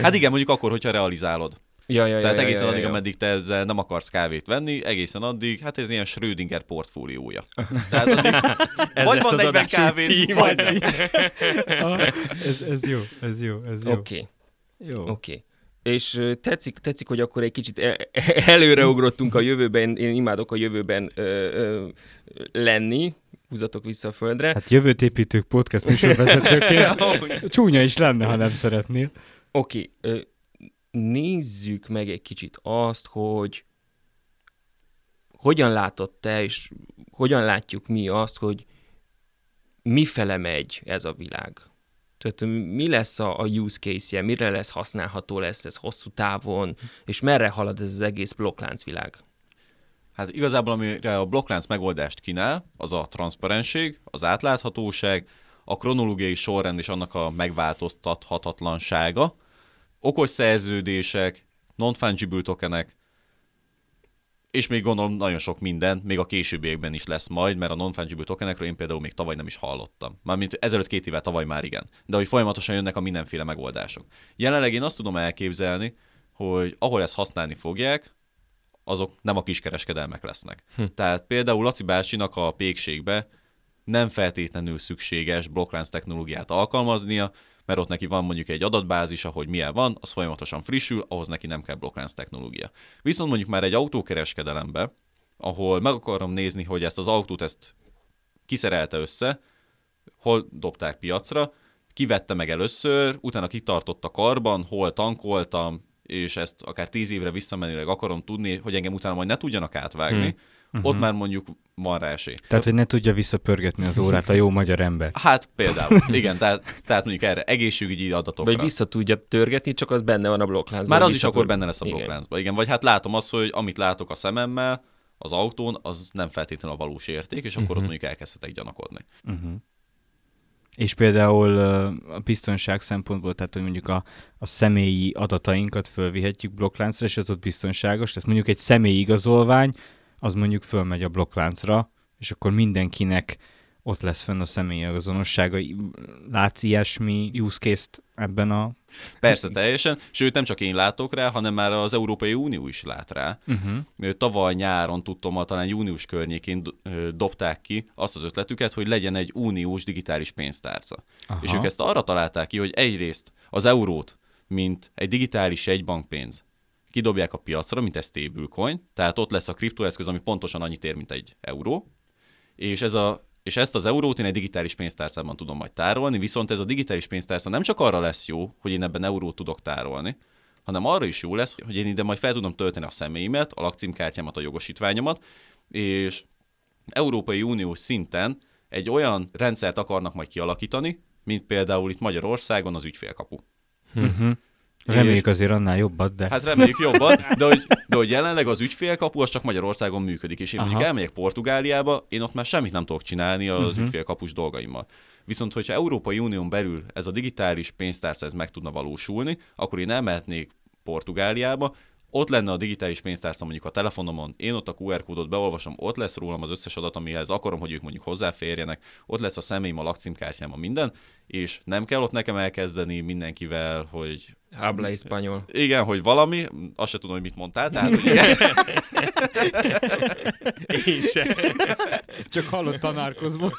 Hát igen, mondjuk akkor, hogyha realizálod. Ja, ja, ja, Tehát ja, egészen ja, addig, ja. ameddig te ezzel nem akarsz kávét venni, egészen addig, hát ez ilyen Schrödinger portfóliója. Tehát addig, Ez vagy van az 40 adási kávét, cím. vagy nem. Ah, ez, ez jó, ez jó, ez jó. Oké, jó. oké. És ö, tetszik, tetszik, hogy akkor egy kicsit e- előreugrottunk a jövőben, én imádok a jövőben ö, ö, lenni, húzatok vissza a földre. Hát jövőt építők podcast műsorvezetőként csúnya is lenne, ha nem szeretnél. Oké, ö, nézzük meg egy kicsit azt, hogy hogyan látod te, és hogyan látjuk mi azt, hogy mifele megy ez a világ. Tehát mi lesz a, a use case-je, mire lesz használható lesz ez hosszú távon, és merre halad ez az egész blokklánc világ? Hát igazából, amire a blokklánc megoldást kínál, az a transzparenség, az átláthatóság, a kronológiai sorrend és annak a megváltoztathatatlansága, okos szerződések, non-fungible tokenek, és még gondolom nagyon sok minden, még a későbbiekben is lesz majd, mert a non-fungible tokenekről én például még tavaly nem is hallottam. Mármint ezelőtt két éve tavaly már igen. De hogy folyamatosan jönnek a mindenféle megoldások. Jelenleg én azt tudom elképzelni, hogy ahol ezt használni fogják, azok nem a kiskereskedelmek lesznek. Hm. Tehát például Laci bácsinak a pékségbe nem feltétlenül szükséges blokklánc technológiát alkalmaznia, mert ott neki van mondjuk egy adatbázis, ahogy milyen van, az folyamatosan frissül, ahhoz neki nem kell blokklánc technológia. Viszont mondjuk már egy autókereskedelembe, ahol meg akarom nézni, hogy ezt az autót ezt kiszerelte össze, hol dobták piacra, kivette meg először, utána kitartott a karban, hol tankoltam, és ezt akár tíz évre visszamenőleg akarom tudni, hogy engem utána majd ne tudjanak átvágni, hmm. Uh-huh. ott már mondjuk van rá esély. Tehát, hogy ne tudja visszapörgetni az órát a jó magyar ember. Hát például, igen, tehát, tehát mondjuk erre egészségügyi adatokra. Vagy vissza tudja törgetni, csak az benne van a blokkláncban. Már az is akkor benne lesz a blokkláncban. Igen. Vagy hát látom azt, hogy amit látok a szememmel, az autón, az nem feltétlenül a valós érték, és akkor Mhm. ott mondjuk elkezdhetek gyanakodni. Uh-huh. És például a biztonság szempontból, tehát hogy mondjuk a, a személyi adatainkat fölvihetjük blokkláncra, és az ott biztonságos. Tehát mondjuk egy személyi igazolvány, az mondjuk fölmegy a blokkláncra, és akkor mindenkinek ott lesz fönn a személyi azonossága. Látsz ilyesmi use case-t ebben a... Persze, teljesen. Sőt, nem csak én látok rá, hanem már az Európai Unió is lát rá. Uh-huh. Tavaly nyáron, tudtom, talán június környékén dobták ki azt az ötletüket, hogy legyen egy uniós digitális pénztárca. Aha. És ők ezt arra találták ki, hogy egyrészt az eurót, mint egy digitális egybankpénz, kidobják a piacra, mint egy stablecoin, tehát ott lesz a kriptoeszköz, ami pontosan annyit ér, mint egy euró, és, ez a, és ezt az eurót én egy digitális pénztárcában tudom majd tárolni, viszont ez a digitális pénztárca nem csak arra lesz jó, hogy én ebben eurót tudok tárolni, hanem arra is jó lesz, hogy én ide majd fel tudom tölteni a személyimet, a lakcímkártyámat, a jogosítványomat, és Európai Uniós szinten egy olyan rendszert akarnak majd kialakítani, mint például itt Magyarországon az ügyfélkapu. Uh-huh. Reméljük azért annál jobbat, de... Hát reméljük jobban, de hogy, de hogy jelenleg az ügyfélkapu az csak Magyarországon működik, és én Aha. mondjuk elmegyek Portugáliába, én ott már semmit nem tudok csinálni az uh-huh. ügyfélkapus dolgaimmal. Viszont, hogyha Európai Unión belül ez a digitális pénztárca ez meg tudna valósulni, akkor én elmehetnék Portugáliába, ott lenne a digitális pénztárca mondjuk a telefonomon, én ott a QR kódot beolvasom, ott lesz rólam az összes adat, amihez akarom, hogy ők mondjuk hozzáférjenek, ott lesz a személyim, a lakcímkártyám, a minden, és nem kell ott nekem elkezdeni mindenkivel, hogy Habla español. igen, hogy valami, azt se tudom, hogy mit mondtál, tehát hogy igen. Én se. Csak hallott tanárkozból.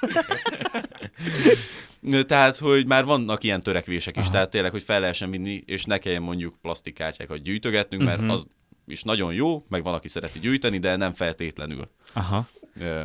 Tehát, hogy már vannak ilyen törekvések is, Aha. tehát tényleg, hogy fel lehessen vinni, és ne kelljen mondjuk plastikkártyákat gyűjtögetnünk, mert Mhm. az is nagyon jó, meg van, aki szereti gyűjteni, de nem feltétlenül. Aha. Ö,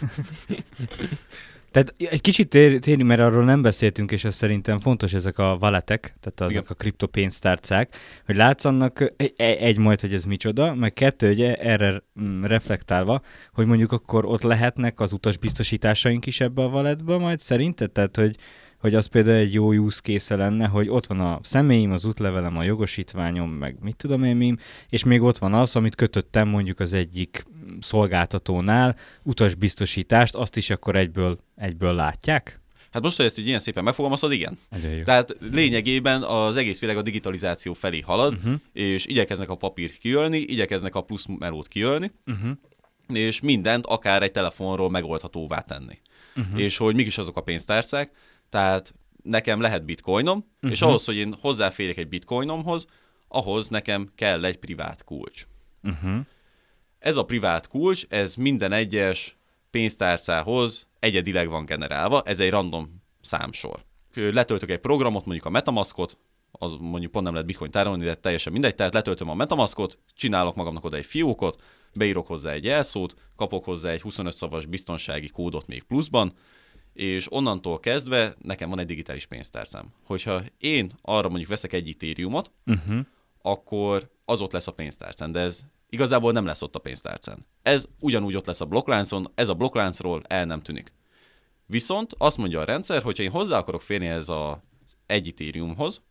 Tehát egy kicsit tér, térni, mert arról nem beszéltünk, és ez szerintem fontos ezek a valetek, tehát azok Igen. a kriptopénztárcák, hogy látsz annak egy, egy majd, hogy ez micsoda, meg kettő, hogy erre mm, reflektálva, hogy mondjuk akkor ott lehetnek az utasbiztosításaink is ebbe a valetbe majd szerinted? Tehát, hogy, hogy az például egy jó use case lenne, hogy ott van a személyim, az útlevelem, a jogosítványom, meg mit tudom én mim, és még ott van az, amit kötöttem mondjuk az egyik szolgáltatónál, utasbiztosítást, azt is akkor egyből, egyből látják? Hát most, hogy ezt így ilyen szépen megfogalmazod, igen. Tehát lényegében az egész világ a digitalizáció felé halad, Mhm. uh-huh. és igyekeznek a papírt kiölni, igyekeznek a plusz melót kiölni, Uh-huh. és mindent akár egy telefonról megoldhatóvá tenni. Mhm. Uh-huh. És hogy mik is azok a pénztárcák, tehát nekem lehet bitcoinom, Mhm. uh-huh. és ahhoz, hogy én hozzáférjek egy bitcoinomhoz, ahhoz nekem kell egy privát kulcs. Uh-huh. Ez a privát kulcs, ez minden egyes pénztárcához egyedileg van generálva, ez egy random számsor. Letöltök egy programot, mondjuk a Metamaskot, az mondjuk pont nem lehet bitcoin tárolni, de teljesen mindegy, tehát letöltöm a Metamaskot, csinálok magamnak oda egy fiókot, beírok hozzá egy jelszót, kapok hozzá egy 25 szavas biztonsági kódot még pluszban, és onnantól kezdve nekem van egy digitális pénztárcám. Hogyha én arra mondjuk veszek egy Ethereumot, Uh-huh. akkor az ott lesz a pénztárcán, de ez igazából nem lesz ott a pénztárcán. Ez ugyanúgy ott lesz a blokkláncon, ez a blokkláncról el nem tűnik. Viszont azt mondja a rendszer, hogyha én hozzá akarok férni ez az egy Ethereumhoz,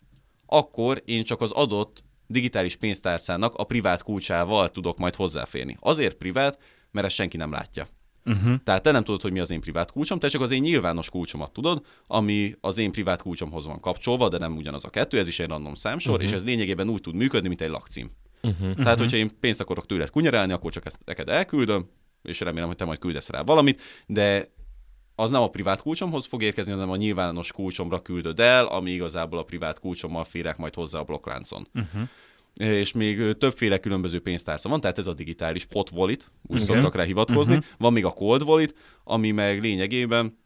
akkor én csak az adott digitális pénztárcának a privát kulcsával tudok majd hozzáférni. Azért privát, mert ezt senki nem látja. Uh-huh. Tehát te nem tudod, hogy mi az én privát kulcsom, te csak az én nyilvános kulcsomat tudod, ami az én privát kulcsomhoz van kapcsolva, de nem ugyanaz a kettő, ez is egy random számsor, uh-huh. és ez lényegében úgy tud működni, mint egy lakcím. Uh-huh. Tehát, hogyha én pénzt akarok tőled kunyerálni, akkor csak ezt neked elküldöm, és remélem, hogy te majd küldesz rá valamit, de az nem a privát kulcsomhoz fog érkezni, hanem a nyilvános kulcsomra küldöd el, ami igazából a privát kulcsommal férek majd hozzá a blokkláncon. Uh-huh. És még többféle különböző pénztárca van, tehát ez a digitális hot wallet, úgy Igen. szoktak rá hivatkozni. Uh-huh. Van még a cold wallet, ami meg lényegében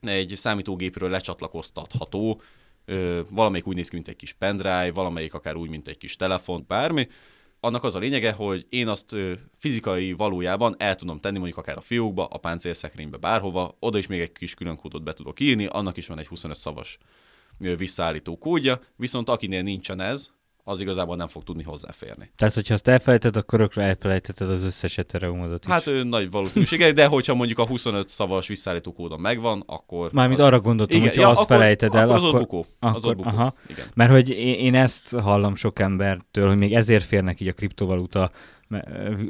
egy számítógépről lecsatlakoztatható, ö, valamelyik úgy néz ki, mint egy kis pendrive, valamelyik akár úgy, mint egy kis telefon, bármi. Annak az a lényege, hogy én azt fizikai valójában el tudom tenni mondjuk akár a fiókba, a páncélszekrénybe, bárhova, oda is még egy kis külön kódot be tudok írni, annak is van egy 25 szavas visszaállító kódja, viszont akinél nincsen ez, az igazából nem fog tudni hozzáférni. Tehát, hogyha azt elfelejted, akkor örökre elfelejtheted az összes Ethereumodot is. Hát ő, nagy valószínűsége, de hogyha mondjuk a 25 szavas visszaállító kódon megvan, akkor... Mármint az- arra gondoltam, Igen, hogy ja, azt akkor- felejted el, akkor... Az akkor... ott bukó. az akkor- ott bukó. aha. Igen. Mert hogy én, én ezt hallom sok embertől, hogy még ezért férnek így a kriptovaluta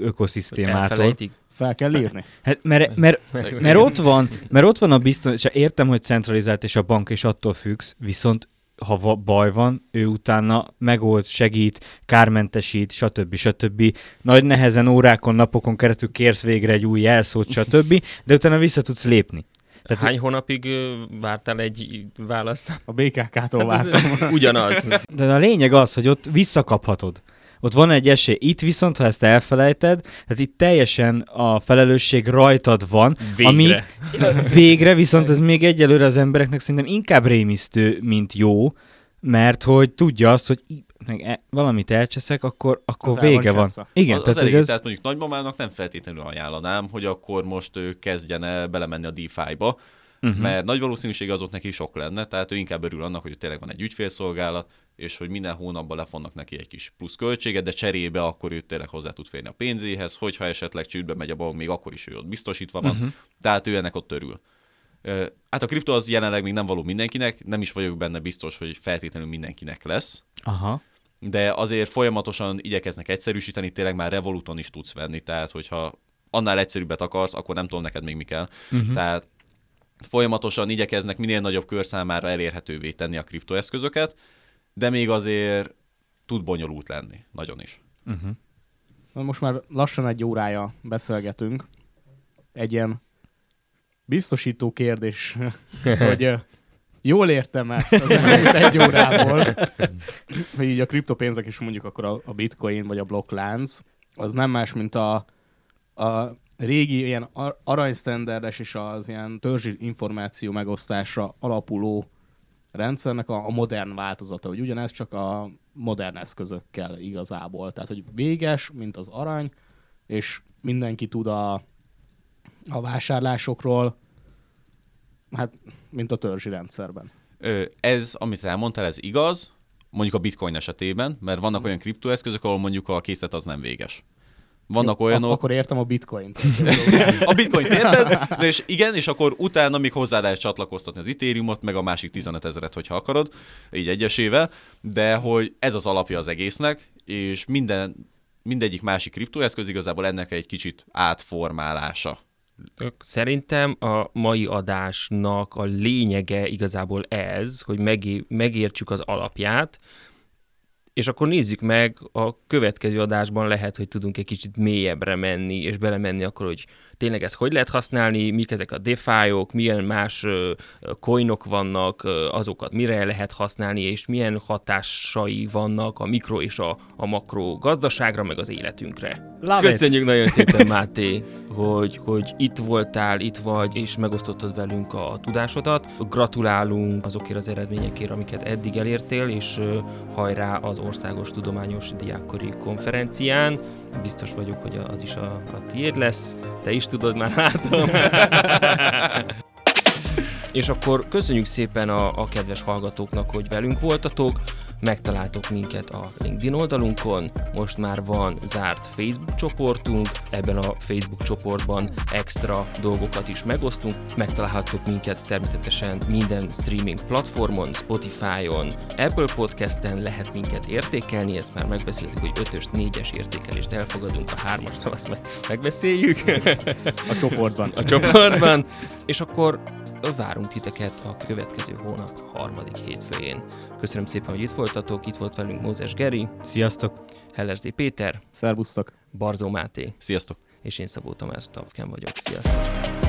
ökoszisztémától. Fel kell írni. Hát, mert, mert, mert, ott van, mert ott van a biztonság, értem, hogy centralizált és a bank és attól függsz, viszont ha baj van, ő utána megold, segít, kármentesít, stb. stb. Nagy nehezen órákon, napokon keresztül kérsz végre egy új jelszót, stb. De utána vissza tudsz lépni. Tehát Hány hónapig vártál egy választ? A BKK-tól Hát vártam. ez ugyanaz. De a lényeg az, hogy ott visszakaphatod. Ott van egy esély. Itt viszont, ha ezt elfelejted, tehát itt teljesen a felelősség rajtad van, Végre. ami végre viszont ez még egyelőre az embereknek szerintem inkább rémisztő, mint jó, mert hogy tudja azt, hogy meg e- valamit elcseszek, akkor, akkor Az vége van. cseszve. Igen, az, az tehát, elég, hogy ez... tehát mondjuk nagymamának nem feltétlenül ajánlanám, hogy akkor most ő kezdjen el belemenni a DeFi-ba, Mhm. uh-huh. mert nagy valószínűsége az ott neki sok lenne, tehát ő inkább örül annak, hogy tényleg van egy ügyfélszolgálat, és hogy minden hónapban lefonnak neki egy kis plusz költséget, de cserébe akkor ő tényleg hozzá tud férni a pénzéhez, hogyha esetleg csődbe megy a bank, még akkor is ő ott biztosítva van, uh-huh. tehát ő ennek ott örül. Hát a kripto az jelenleg még nem való mindenkinek, nem is vagyok benne biztos, hogy feltétlenül mindenkinek lesz, Aha. de azért folyamatosan igyekeznek egyszerűsíteni, tényleg már Revoluton is tudsz venni, tehát hogyha annál egyszerűbbet akarsz, akkor nem tudom neked még mi kell. Uh-huh. Tehát folyamatosan igyekeznek minél nagyobb kör számára elérhetővé tenni a kriptoeszközöket, de még azért tud bonyolult lenni, nagyon is. Uh-huh. Na, Most már lassan egy órája beszélgetünk. Egy ilyen biztosító kérdés, hogy jól értem-e az elmúlt egy órából, hogy így a kriptopénzek is mondjuk akkor a, a bitcoin vagy a blokklánc, az nem más, mint a, a régi ilyen ar- aranysztenderdes és az ilyen törzsi információ megosztásra alapuló rendszernek a, a modern változata, hogy ugyanez csak a modern eszközökkel igazából. Tehát, hogy véges, mint az arany, és mindenki tud a, a vásárlásokról, hát, mint a törzsi rendszerben. Ez, amit elmondtál, ez igaz, mondjuk a bitcoin esetében, mert vannak olyan kriptoeszközök, ahol mondjuk a készlet az nem véges. Vannak Jó, olyanok... ak- Akkor értem a bitcoint. A bitcoin érted? De és igen, és akkor utána még hozzá lehet csatlakoztatni az Ethereumot, meg a másik 15 ezeret, hogyha akarod, így egyesével, de hogy ez az alapja az egésznek, és minden, mindegyik másik kriptoeszköz igazából ennek egy kicsit átformálása. Szerintem a mai adásnak a lényege igazából ez, hogy megé- megértsük az alapját, és akkor nézzük meg, a következő adásban lehet, hogy tudunk egy kicsit mélyebbre menni, és belemenni akkor, hogy tényleg ezt hogy lehet használni, mik ezek a defi-ok, milyen más coinok vannak, azokat mire lehet használni, és milyen hatásai vannak a mikro és a, a makro gazdaságra, meg az életünkre. Love it. Köszönjük nagyon szépen, Máté, hogy, hogy itt voltál, itt vagy, és megosztottad velünk a tudásodat. Gratulálunk azokért az eredményekért, amiket eddig elértél, és hajrá az Országos Tudományos Diákkori Konferencián. Biztos vagyok, hogy az is a, a tiéd lesz. Te is tudod, már látom. És akkor köszönjük szépen a, a kedves hallgatóknak, hogy velünk voltatok. Megtaláltok minket a LinkedIn oldalunkon, most már van zárt Facebook csoportunk, ebben a Facebook csoportban extra dolgokat is megosztunk, megtalálhattok minket természetesen minden streaming platformon, Spotify-on, Apple Podcast-en lehet minket értékelni, ezt már megbeszéltük, hogy 5-ös, 4-es értékelést elfogadunk, a 3-as, azt meg megbeszéljük A csoportban. a csoportban, és akkor várunk titeket a következő hónap harmadik hétfőjén. Köszönöm szépen, hogy itt voltatok, itt volt velünk Mózes Geri, Sziasztok! Hellerzé Péter, Szerbusztok! Barzó Máté, Sziasztok! és én Szabó Tamás Tavken vagyok. Sziasztok!